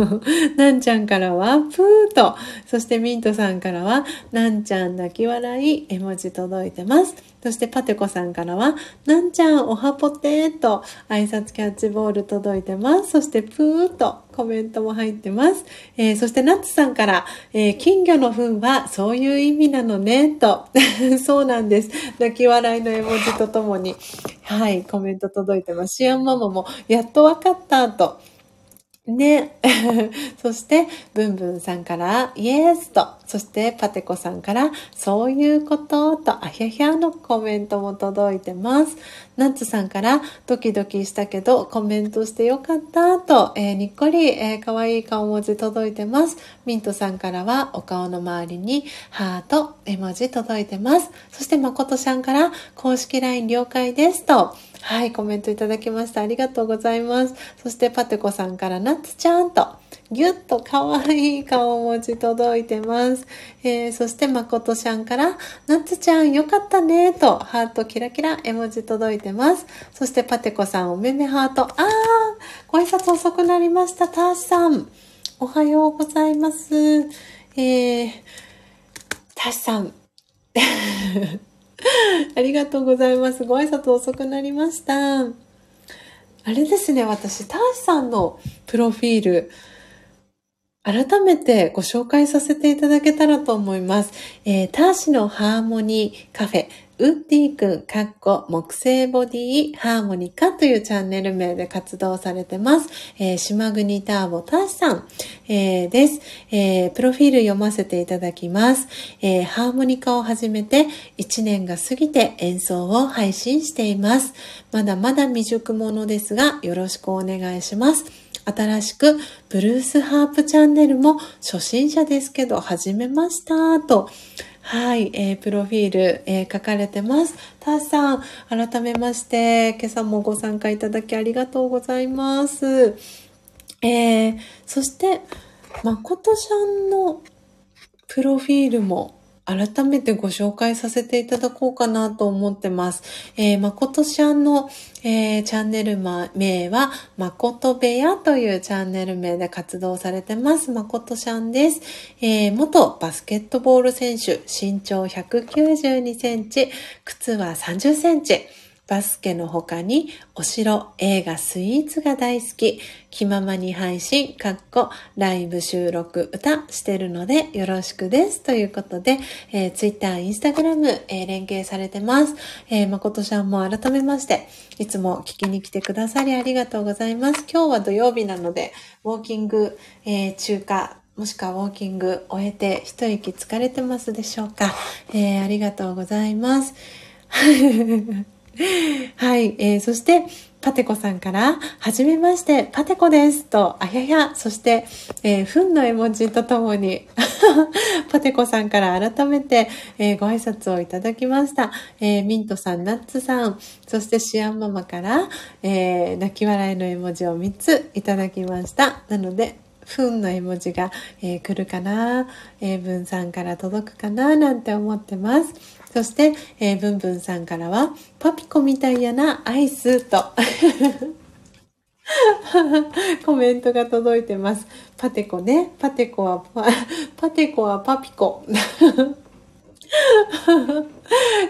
なんちゃんからは、プーと、そしてミントさんからは、なんちゃん泣き笑い絵文字届いてます。そしてパテコさんからは、なんちゃんおはぽてーと挨拶キャッチボール届いてます。そしてプーとコメントも入ってます。えー、そしてナッツさんから、えー、金魚の糞はそういう意味なのね、と。そうなんです。泣き笑いの絵文字とともに、はい、コメント届いてます。シアンママも、やっとわかった、と。ね。そして、ブンブンさんから、イエスと、そして、パテコさんから、そういうことと、あひゃひゃのコメントも届いてます。ナッツさんから、ドキドキしたけど、コメントしてよかったと、えー、にっこり、えー、かわいい顔文字届いてます。ミントさんからは、お顔の周りに、ハート、絵文字届いてます。そして、まことさんから、公式 LINE 了解ですと、はい、コメントいただきました。ありがとうございます。そしてパテコさんからナッツちゃんと、ぎゅっと可愛い顔文字届いてます。えー、そしてまことちゃんから、ナッツちゃんよかったねと、ハートキラキラ絵文字届いてます。そしてパテコさんおめめハート、あー、ご挨拶遅くなりました。ターシさん。おはようございます。えー、タシさん。ありがとうございます。ご挨拶遅くなりました。あれですね、私、ターシさんのプロフィール、改めてご紹介させていただけたらと思います。えー、ターシのハーモニーカフェ、ウッディくん、かっこ、木製ボディハーモニカというチャンネル名で活動されてます。えー、島国ターボターシさん、えー、です、えー、プロフィール読ませていただきます。えー、ハーモニカを始めて1年が過ぎて演奏を配信しています。まだまだ未熟者ですが、よろしくお願いします。新しくブルースハープチャンネルも初心者ですけど始めましたとはい、えー、プロフィール、えー、書かれてます。たーさん、改めまして、今朝もご参加いただきありがとうございます。えー、そして、まことちゃんのプロフィールも改めてご紹介させていただこうかなと思ってます。えー、まことちゃんの、えー、チャンネル名は、まこと部屋というチャンネル名で活動されてます。まことちゃんです。えー、元バスケットボール選手、身長192センチ、靴は30センチ。バスケの他にお城、映画、スイーツが大好き、気ままに配信、かっこ、ライブ収録、歌してるのでよろしくです。ということで、えー、Twitter、Instagram、えー、連携されてます。えー、誠ちゃんも改めまして、いつも聞きに来てくださりありがとうございます。今日は土曜日なので、ウォーキング、えー、中華、もしくはウォーキング終えて一息疲れてますでしょうか、えー、ありがとうございます。はい、えー、そして、パテコさんから、はじめまして、パテコです。と、あやや、そして、えー、ふんの絵文字とともに、パテコさんから改めて、えー、ご挨拶をいただきました。えー、ミントさん、ナッツさん、そしてシアンママから、えー、泣き笑いの絵文字を3ついただきました。なので、ふんの絵文字が、えー、来るかな、えー、文さんから届くかな、なんて思ってます。そして、えー、ブンブンさんからは、パピコみたいやなアイスと コメントが届いてます。パテコね。パテコはパ、パテコはパピコ。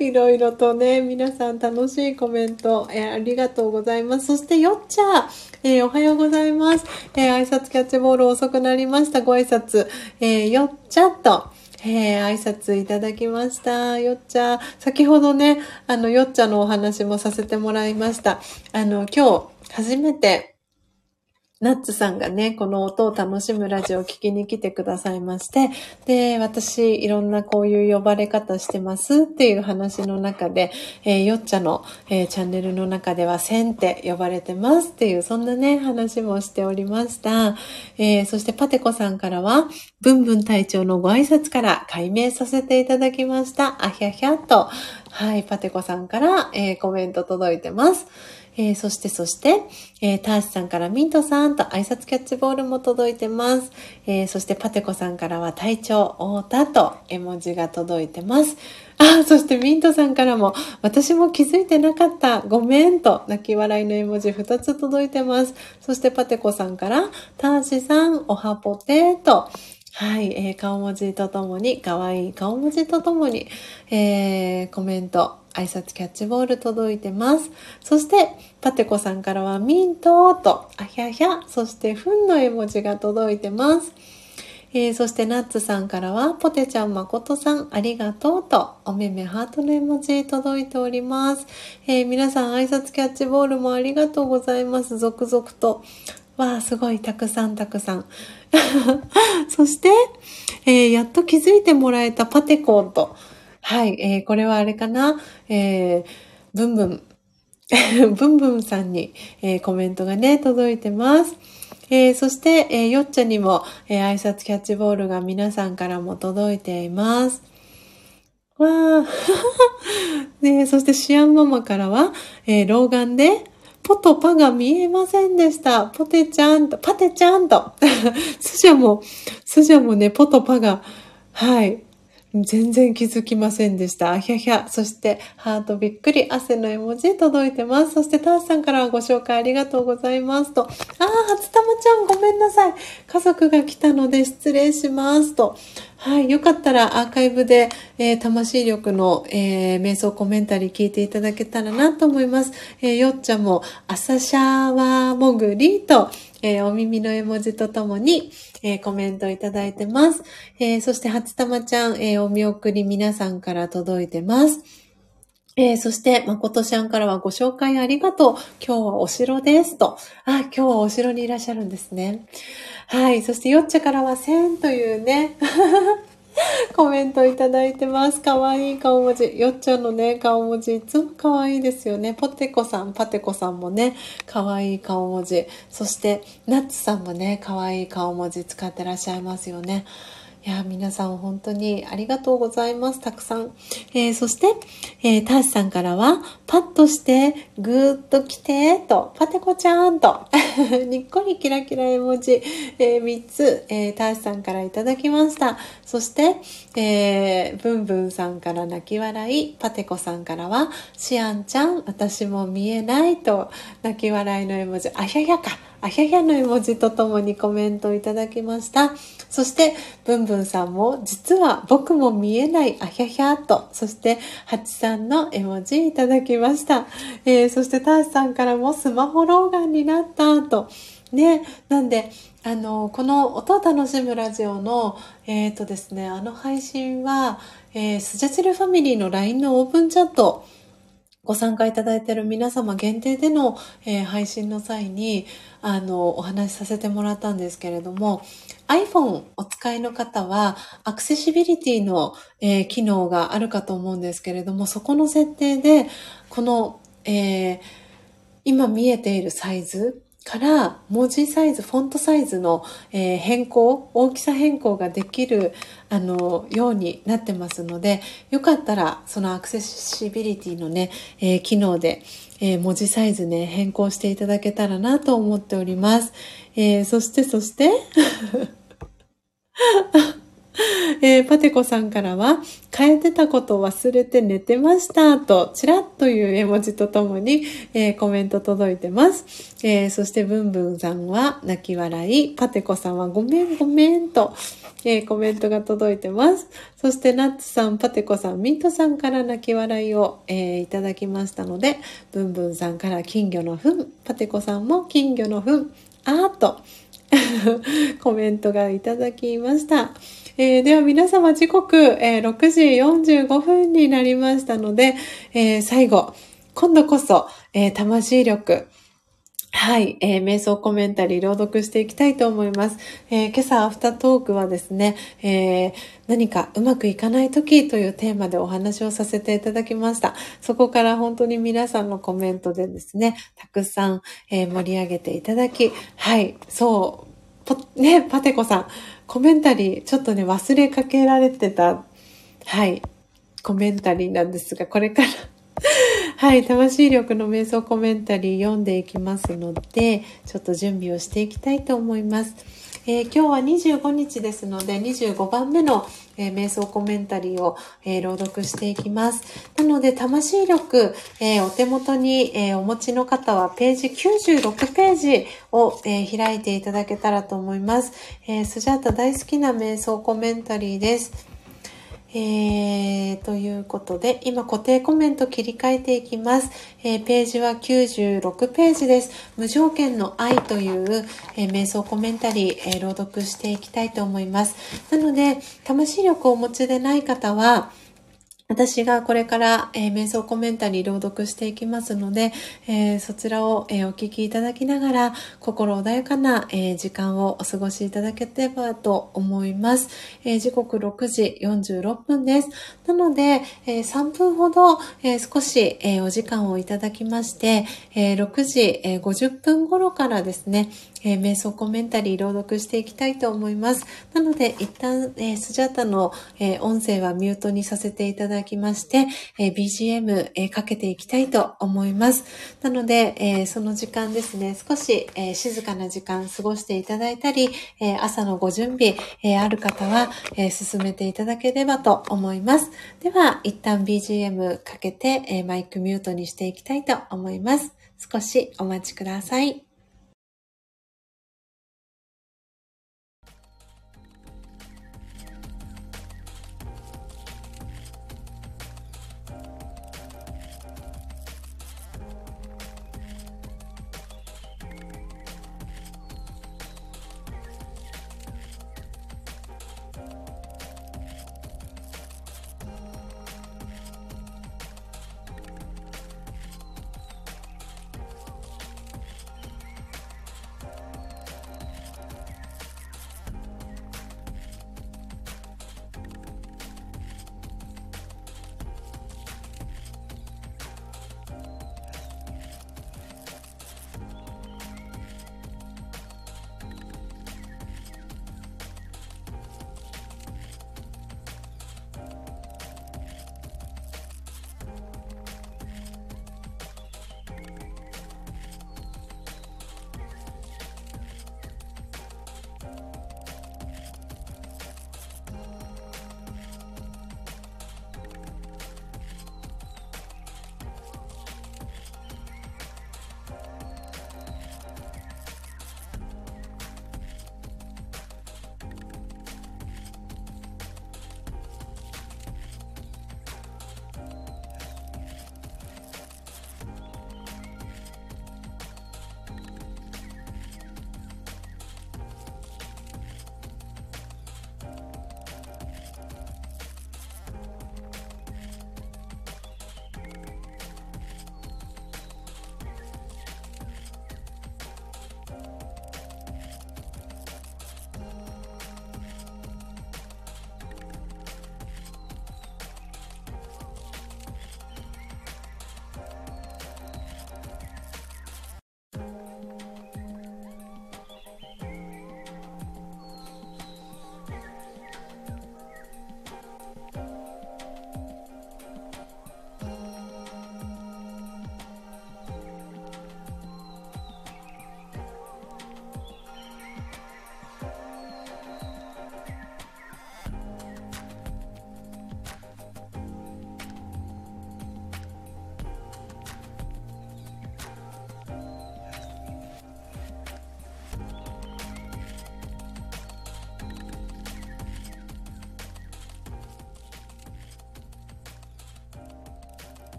いろいろとね、皆さん楽しいコメント、えー、ありがとうございます。そして、よっちゃえー、おはようございます。えー、挨拶キャッチボール遅くなりました。ご挨拶。えよっちゃと、えー、挨拶いただきました。よっちゃ。先ほどね、あの、よっちゃのお話もさせてもらいました。あの、今日、初めて、ナッツさんがね、この音を楽しむラジオを聞きに来てくださいまして、で、私、いろんなこういう呼ばれ方してますっていう話の中で、えー、よっちゃの、えー、チャンネルの中では、センって呼ばれてますっていう、そんなね、話もしておりました。えー、そしてパテコさんからは、ブンブン隊長のご挨拶から解明させていただきました。あひゃひゃと、はい、パテコさんから、えコメント届いてます。えー、そしてそして、えー、ターシさんからミントさんと挨拶キャッチボールも届いてます。えー、そしてパテコさんからは体調太田と絵文字が届いてます。あ、そしてミントさんからも私も気づいてなかった。ごめんと泣き笑いの絵文字2つ届いてます。そしてパテコさんからターシさんおはぽてとはい、えー、顔文字とともに、可愛い顔文字とともに、えー、コメント、挨拶キャッチボール届いてます。そして、パテコさんからはミントと、あひゃひゃ、そしてふんの絵文字が届いてます。えー、そしてナッツさんからは、ポテちゃんまことさんありがとうと、おめめハートの絵文字届いております。えー、皆さん挨拶キャッチボールもありがとうございます。続々と。わあ、すごい、たくさんたくさん。そして、えー、やっと気づいてもらえたパテコンと。はい、えー、これはあれかな？えー、ブンブン。ブンブンさんに、えー、コメントがね、届いてます。えー、そして、えー、よっちゃにも、えー、挨拶キャッチボールが皆さんからも届いています。わー。ね、そしてシアンママからは、え、老眼で、ポとパが見えませんでした。ポテちゃんと、パテちゃんと。スジャも、スジャもね、ポとパが、はい、全然気づきませんでした。あひゃひゃ。そして、ハートびっくり、汗の絵文字届いてます。そして、タースさんからはご紹介ありがとうございますと。あー、初玉ちゃんごめんなさい。家族が来たので失礼しますと。はい。よかったらアーカイブで、えー、魂力の、えー、瞑想コメンタリー聞いていただけたらなと思います。えー、よっちゃんも朝シャワーもぐりと、えー、お耳の絵文字とともに、えー、コメントいただいてます。えー、そして、初玉ちゃん、えお見送り皆さんから届いてます。えー、そして、誠ちゃんからはご紹介ありがとう。今日はお城です。と。あ、今日はお城にいらっしゃるんですね。はい。そして、よっちゃからは千というね。コメントいただいてます。かわいい顔文字。よっちゃんのね、顔文字、いつもかわいいですよね。ポテコさん、パテコさんもね、かわいい顔文字。そして、ナッツさんもね、かわいい顔文字使ってらっしゃいますよね。いや、皆さん本当にありがとうございます。たくさん。えー、そして、えー、ターシさんからは、パッとして、ぐーっと来て、と、パテコちゃんと、にっこりキラキラ絵文字、えー、3つ、えー、ターシさんからいただきました。そして、えー、ブンブンさんから泣き笑い、パテコさんからは、シアンちゃん、私も見えないと、泣き笑いの絵文字、あひゃひゃか。あひゃひゃの絵文字とともにコメントいただきました。そして、ブンブンさんも、実は僕も見えないあひゃひゃと、そして、ハチさんの絵文字いただきました。えー、そして、ターシさんからもスマホ老眼になったと。ね、なんで、あの、この音を楽しむラジオの、えっ、ー、とですね、あの配信は、えー、スジャチルファミリーの LINE のオープンチャット、ご参加いただいている皆様限定での、えー、配信の際に、あの、お話しさせてもらったんですけれども、iPhone お使いの方は、アクセシビリティの、えー、機能があるかと思うんですけれども、そこの設定で、この、えー、今見えているサイズ、から文字サイズ、フォントサイズの、えー、変更、大きさ変更ができる、あの、ようになってますので、よかったら、そのアクセシビリティのね、えー、機能で、えー、文字サイズね、変更していただけたらなと思っております。えそして、そしてえー、パテコさんからは、変えてたこと忘れて寝てましたと、ちらっという絵文字とともに、えー、コメント届いてます。えー、そしてブンブンさんは泣き笑い、パテコさんはごめんごめんと、えコメントが届いてます。そしてナッツさん、パテコさん、ミントさんから泣き笑いを、えいただきましたので、ブンブンさんから金魚の糞、パテコさんも金魚の糞、あーと、コメントがいただきました。えー、では皆様時刻、えー、6時45分になりましたので、えー、最後、今度こそ、えー、魂力、はい、えー、瞑想コメンタリー朗読していきたいと思います。えー、今朝アフタートークはですね、えー、何かうまくいかない時というテーマでお話をさせていただきました。そこから本当に皆さんのコメントでですね、たくさん、え盛り上げていただき、はい、そう、ね、パテコさん、コメンタリー、ちょっとね、忘れかけられてた、はい、コメンタリーなんですが、これから。はい、魂力の瞑想コメンタリー読んでいきますので、ちょっと準備をしていきたいと思います。えー、今日は25日ですので、25番目の、えー、瞑想コメンタリーを、えー、朗読していきます。なので、魂力、えお手元に、えお持ちの方は、ページ96ページを、え開いていただけたらと思います。えスジャータ大好きな瞑想コメンタリーです。えー、ということで、今固定コメント切り替えていきます。えー、ページは96ページです。無条件の愛という、えー、瞑想コメンタリー、え朗読していきたいと思います。なので、魂力をお持ちでない方は、私がこれから、えー、瞑想コメンタリー朗読していきますので、えー、そちらを、えー、お聞きいただきながら、心穏やかな、え時間をお過ごしいただければと思います。え時刻6時46分です。なので、え3分ほど、え少し、えお時間をいただきまして、え6時、え50分頃からですね、え瞑想コメンタリー朗読していきたいと思います。なので、一旦、えスジャータの、え音声はミュートにさせていただきまして、え BGM、えかけていきたいと思います。なので、えその時間ですね、少し、え静かな時間過ごしていただいたり、え朝のご準備、えある方は、え進めていただければと思います。では、一旦 BGM かけて、えマイクミュートにしていきたいと思います。少しお待ちください。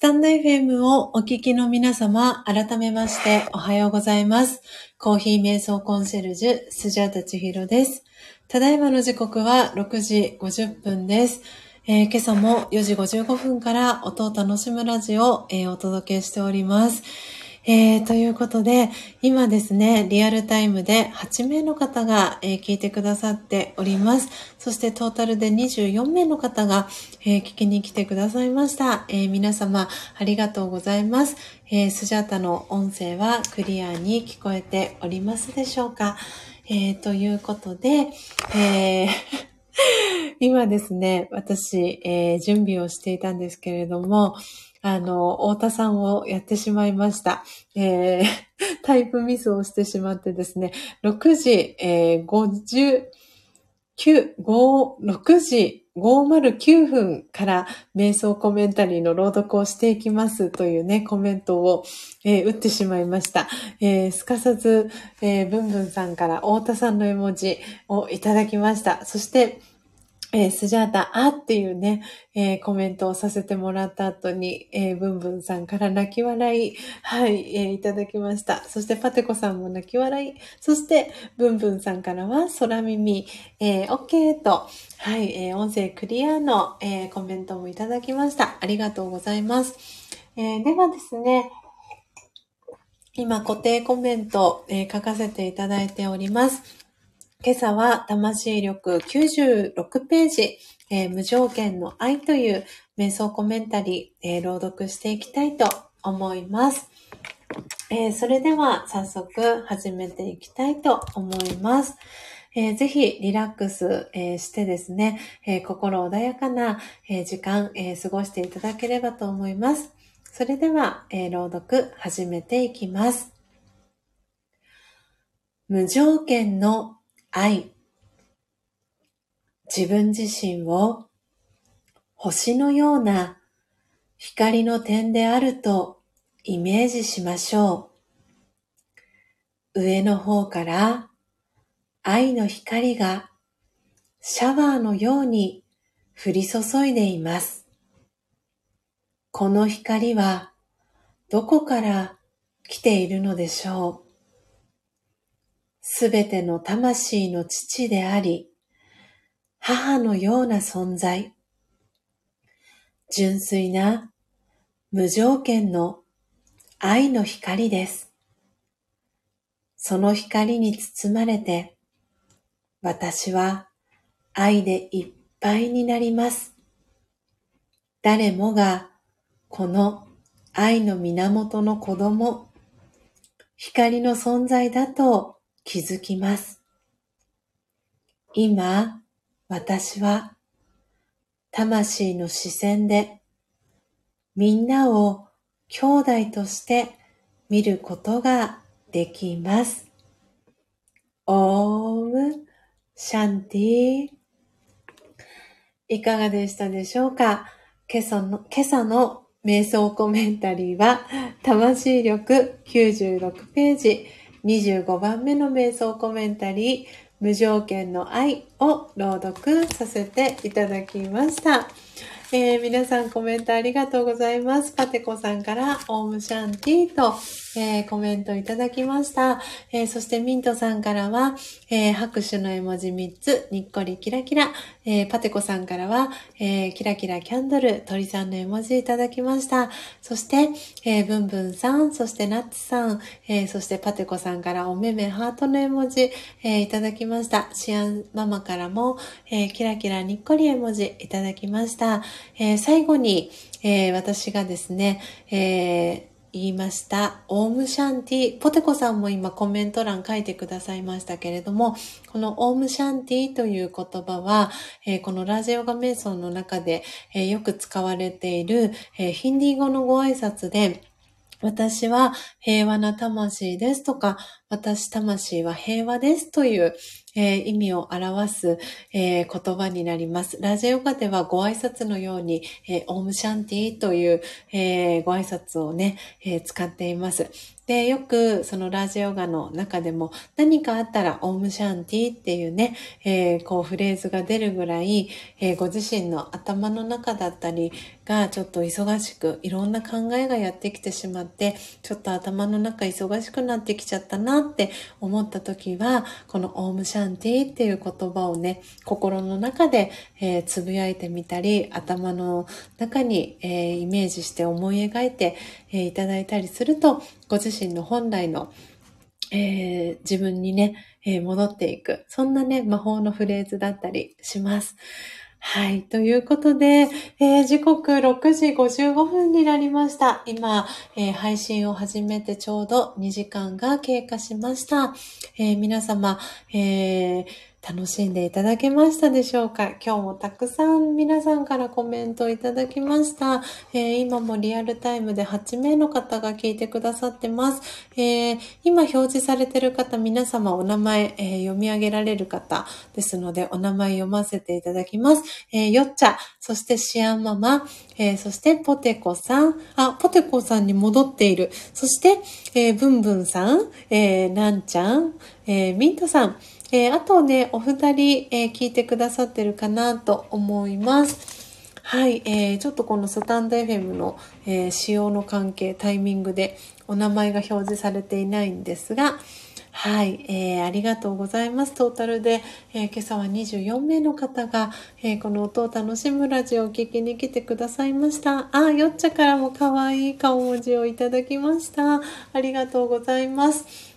スタンド FM をお聞きの皆様、改めましておはようございます。コーヒー瞑想コンシェルジュ、スジャータチヒロです。ただいまの時刻は6時50分です。えー、今朝も4時55分から音を楽しむラジオを、えー、お届けしております。えー、ということで、今ですね、リアルタイムで8名の方が、えー、聞いてくださっております。そしてトータルで24名の方が、えー、聞きに来てくださいました。え皆様、ありがとうございます。えスジャータの音声はクリアに聞こえておりますでしょうか。えということで、え今ですね、私、え準備をしていたんですけれども、あの、太田さんをやってしまいました。えー、タイプミスをしてしまってですね、6時、えー、59、5、6時509分から瞑想コメンタリーの朗読をしていきますというね、コメントを、えー、打ってしまいました。えー、すかさず、えー、ブンブンさんから太田さんの絵文字をいただきました。そして、えー、スジャータ、あっていうね、えー、コメントをさせてもらった後に、えー、ブンブンさんから泣き笑い、はい、えー、いただきました。そしてパテコさんも泣き笑い、そしてブンブンさんからは空耳、えー、OK と、はい、えー、音声クリアの、えー、コメントもいただきました。ありがとうございます。えー、ではですね、今固定コメント、えー、書かせていただいております。今朝は魂力96ページ、えー、無条件の愛という瞑想コメンタリー、えー、朗読していきたいと思います。えー、それでは早速始めていきたいと思います。えー、ぜひリラックス、えー、してですね、えー、心穏やかな、え時間、え過ごしていただければと思います。それでは、え朗読始めていきます。無条件の愛。自分自身を星のような光の点であるとイメージしましょう。上の方から愛の光がシャワーのように降り注いでいます。この光はどこから来ているのでしょうすべての魂の父であり、母のような存在。純粋な無条件の愛の光です。その光に包まれて、私は愛でいっぱいになります。誰もがこの愛の源の子供、光の存在だと気づきます。今、私は魂の視線でみんなを兄弟として見ることができます。オームシャンティいかがでしたでしょうか？今朝の今朝の瞑想コメンタリーは魂力96ページ25番目の瞑想コメンタリー、無条件の愛を朗読させていただきました。えー、皆さんコメントありがとうございます。パテコさんからオームシャンティと、えー、コメントいただきました。えー、そしてミントさんからは、え拍手の絵文字3つ、にっこりキラキラ。えパテコさんからは、えキラキラキャンドル、鳥さんの絵文字いただきました。そして、えブンブンさん、そしてナッツさん、えそしてパテコさんからおめめハートの絵文字、えいただきました。シアンママからも、えキラキラにっこり絵文字いただきました。え最後に、え私がですね、え言いました。オームシャンティ、ポテコさんも今コメント欄書いてくださいましたけれども、このオームシャンティという言葉は、えー、このラジオガ瞑想の中で、えー、よく使われている、えー、ヒンディー語のご挨拶で、私は平和な魂ですとか、私魂は平和ですという、えー、意味を表す、えー、言葉になります。ラジオガではご挨拶のように、えー、オームシャンティという、えご挨拶をね、え使っています。で、よくそのラジオガの中でも何かあったらオームシャンティっていうね、えー、こうフレーズが出るぐらい、えー、ご自身の頭の中だったりがちょっと忙しくいろんな考えがやってきてしまってちょっと頭の中忙しくなってきちゃったなって思った時はこのオームシャンティっていう言葉をね心の中で、えー、つぶやいてみたり頭の中に、えイメージして思い描いて、えいただいたりするとご自身の本来の、えー、自分にね、えー、戻っていく。そんなね、魔法のフレーズだったりします。はい。ということで、えー、時刻6時55分になりました。今、えー、配信を始めてちょうど2時間が経過しました。えー、皆様、えー楽しんでいただけましたでしょうか？今日もたくさん皆さんからコメントいただきました。えー、今もリアルタイムで8名の方が聞いてくださってます。えー、今表示されている方、皆様お名前、えー、読み上げられる方ですので、お名前読ませていただきます。えよっちゃ、そしてシアンママ、えそしてポテコさん、あ、ポテコさんに戻っている。そして、えブンブンさん、えなんちゃん、えミントさん、えー、あとね、お二人、えー、聞いてくださってるかなと思います。はい、えー、ちょっとこのスタンド FM の、えー、使用の関係、タイミングでお名前が表示されていないんですが、はい、えー、ありがとうございます。トータルで、えー、今朝は24名の方が、えー、この音を楽しむラジオを聞きに来てくださいました。あ、よっちゃからも可愛い顔文字をいただきました。ありがとうございます。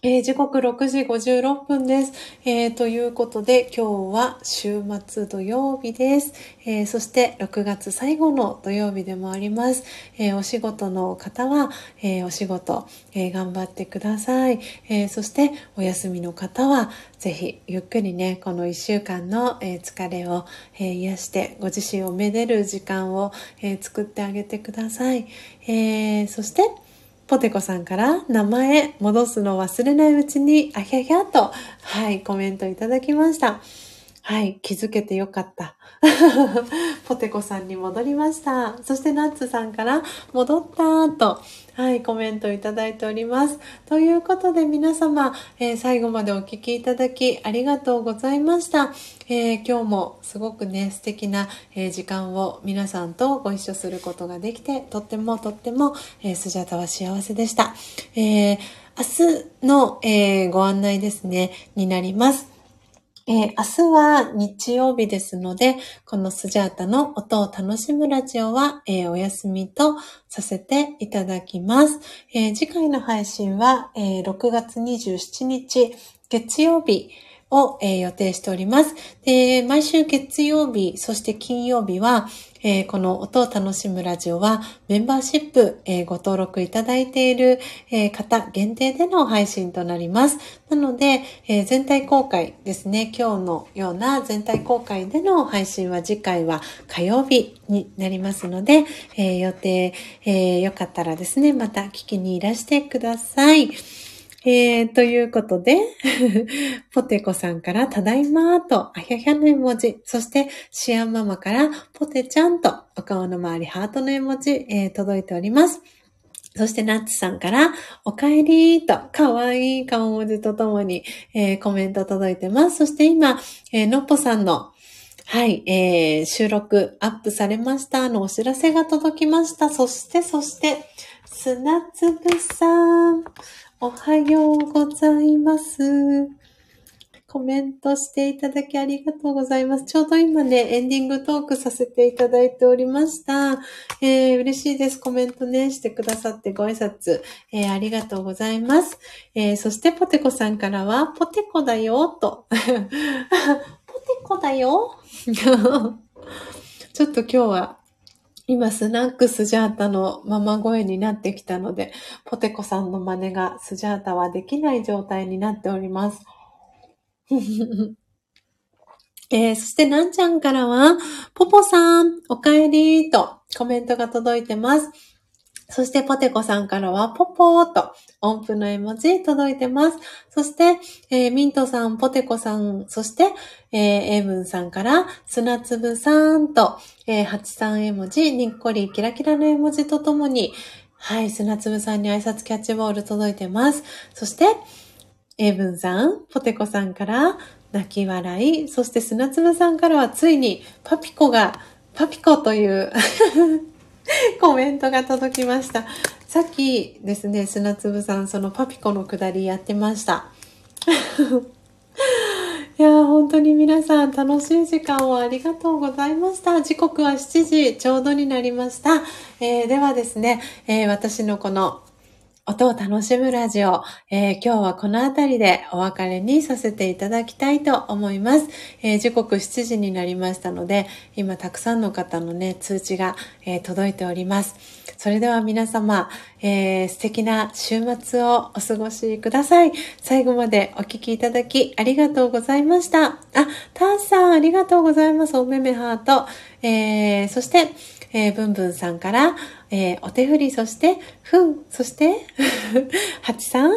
えー、時刻6時56分です、えー、ということで今日は週末土曜日です、えー、そして6月最後の土曜日でもあります。えお仕事の方は、えお仕事、え頑張ってください、えそしてお休みの方はぜひゆっくりねこの1週間の、え疲れを、え癒してご自身をめでる時間を、え作ってあげてください。えそしてポテコさんから名前戻すの忘れないうちにあひゃひゃと、はい、コメントいただきました。はい、気づけてよかった。ポテコさんに戻りました。そしてナッツさんから戻ったと、はい、コメントいただいております。ということで皆様、えー、最後までお聞きいただきありがとうございました。えー、今日もすごくね、素敵な、えー、時間を皆さんとご一緒することができて、とってもとっても、えスジャタは幸せでした。え明日の、えご案内ですね、になります。えー、明日は日曜日ですので、このスジャータの音を楽しむラジオは、えー、お休みとさせていただきます。えー、次回の配信は、え6月27日月曜日、を、えー、予定しております。で、毎週月曜日、そして金曜日は、えー、この音を楽しむラジオはメンバーシップ、えー、ご登録いただいている、えー、方限定での配信となります。なので、え全体公開ですね、今日のような全体公開での配信は次回は火曜日になりますので、え予定、えよかったらですね、また聞きにいらしてください。えー、ということで、ポテコさんからただいまーと、あひゃひゃの絵文字、そしてシアンママからポテちゃんとお顔の周りハートの絵文字、えー、届いております。そしてナッツさんから、おかえりーと、かわいい顔文字とともに、えー、コメント届いてます。そして今、え、のっぽさんの、はい、えー、収録アップされましたのお知らせが届きました。そして、そして、砂粒さん。おはようございます。コメントしていただきありがとうございます。ちょうど今ね、エンディングトークさせていただいておりました。えー、嬉しいです。コメントね、してくださってご挨拶、えー、ありがとうございます。えー、そしてポテコさんからは、ポテコだよ、と。ポテコだよ。ちょっと今日は今、スナックスジャータのママ声になってきたので、ポテコさんの真似がスジャータはできない状態になっております。えー、そして、なんちゃんからは、ポポさん、お帰りとコメントが届いてます。そして、ポテコさんからは、ポポーと音符の絵文字届いてます。そして、えー、ミントさん、ポテコさん、そして、えー、エイブンさんから、砂粒さんと、えー、八さん絵文字、にっこりキラキラの絵文字とともに、はい、砂粒さんに挨拶キャッチボール届いてます。そして、エイブンさん、ポテコさんから、泣き笑い、そして砂粒さんからはついに、パピコが、パピコという コメントが届きました。さっきですね、砂粒さん、そのパピコのくだりやってました。いや本当に皆さん楽しい時間をありがとうございました。時刻は7時ちょうどになりました。えー、ではですね、えー、私のこの音を楽しむラジオ、えー、今日はこの辺りでお別れにさせていただきたいと思います。えー、時刻7時になりましたので、今たくさんの方のね、通知が、えー、届いております。それでは皆様、えー素敵な週末をお過ごしください。最後までお聴きいただきありがとうございました。あ、ターさんありがとうございます。おめめハート。えーそして、えー、ブンブンさんから、えー、お手振り、そして、ふん、そして、はちさん、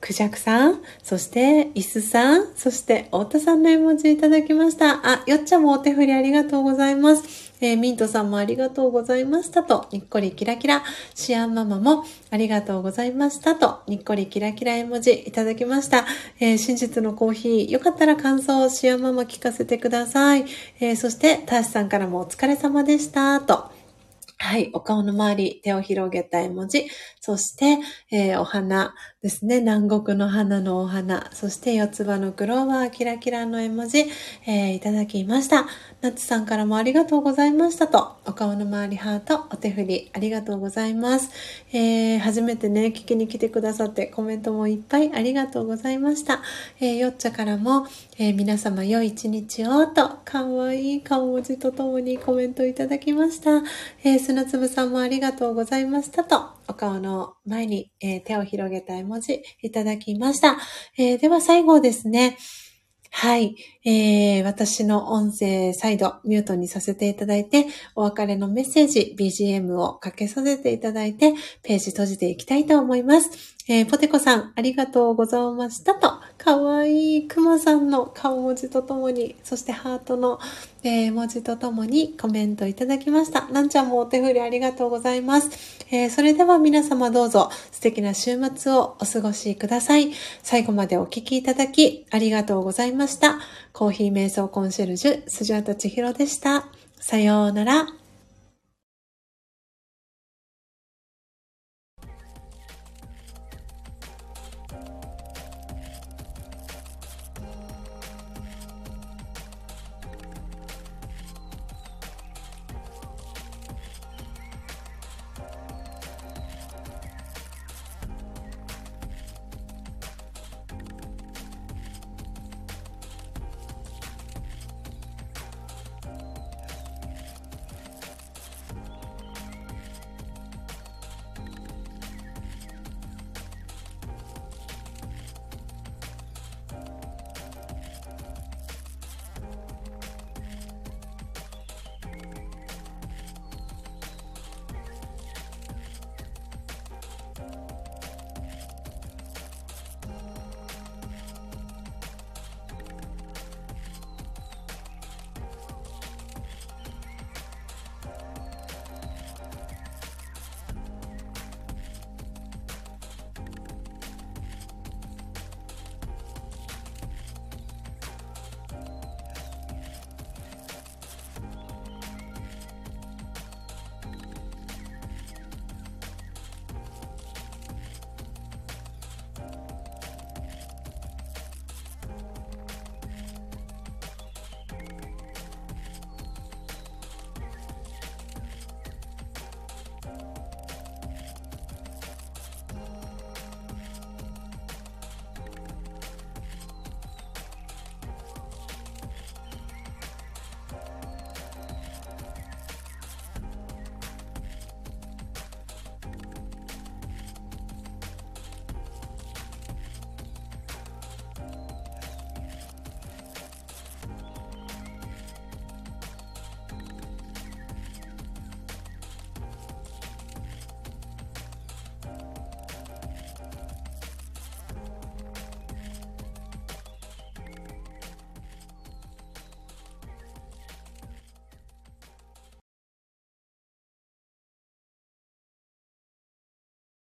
くじゃくさん、そして、いすさん、そして、太田さんの絵文字いただきました。あ、よっちゃんもお手振りありがとうございます。えー、ミントさんもありがとうございましたと、にっこりキラキラ。シアンママもありがとうございましたと、にっこりキラキラ絵文字いただきました。えー、真実のコーヒー、よかったら感想をシアンママ聞かせてください。えー、そして、ターシさんからもお疲れ様でしたと。はい。お顔の周り、手を広げた絵文字。そして、えー、お花ですね。南国の花のお花。そして、四つ葉のクローバー、キラキラの絵文字、えー、いただきました。ナッツさんからもありがとうございましたと。お顔の周りハート、お手振り、ありがとうございます。えー、初めてね、聞きに来てくださって、コメントもいっぱいありがとうございました。えー、よっちゃからも、えー、皆様良い一日をと、かわいい顔文字とともにコメントいただきました。えー、砂粒さんもありがとうございましたと、お顔の前に、えー、手を広げた絵文字いただきました。えー、では最後ですね、はい。えー、私の音声再度ミュートにさせていただいて、お別れのメッセージ、BGM をかけさせていただいて、ページ閉じていきたいと思います。えー、ポテコさん、ありがとうございましたと、かわいいクマさんの顔文字とともに、そしてハートの、えー、文字とともにコメントいただきました。なんちゃんもお手振りありがとうございます。えー、それでは皆様どうぞ素敵な週末をお過ごしください。最後までお聴きいただきありがとうございました。コーヒー瞑想コンシェルジュ、スジャータチヒロでした。さようなら。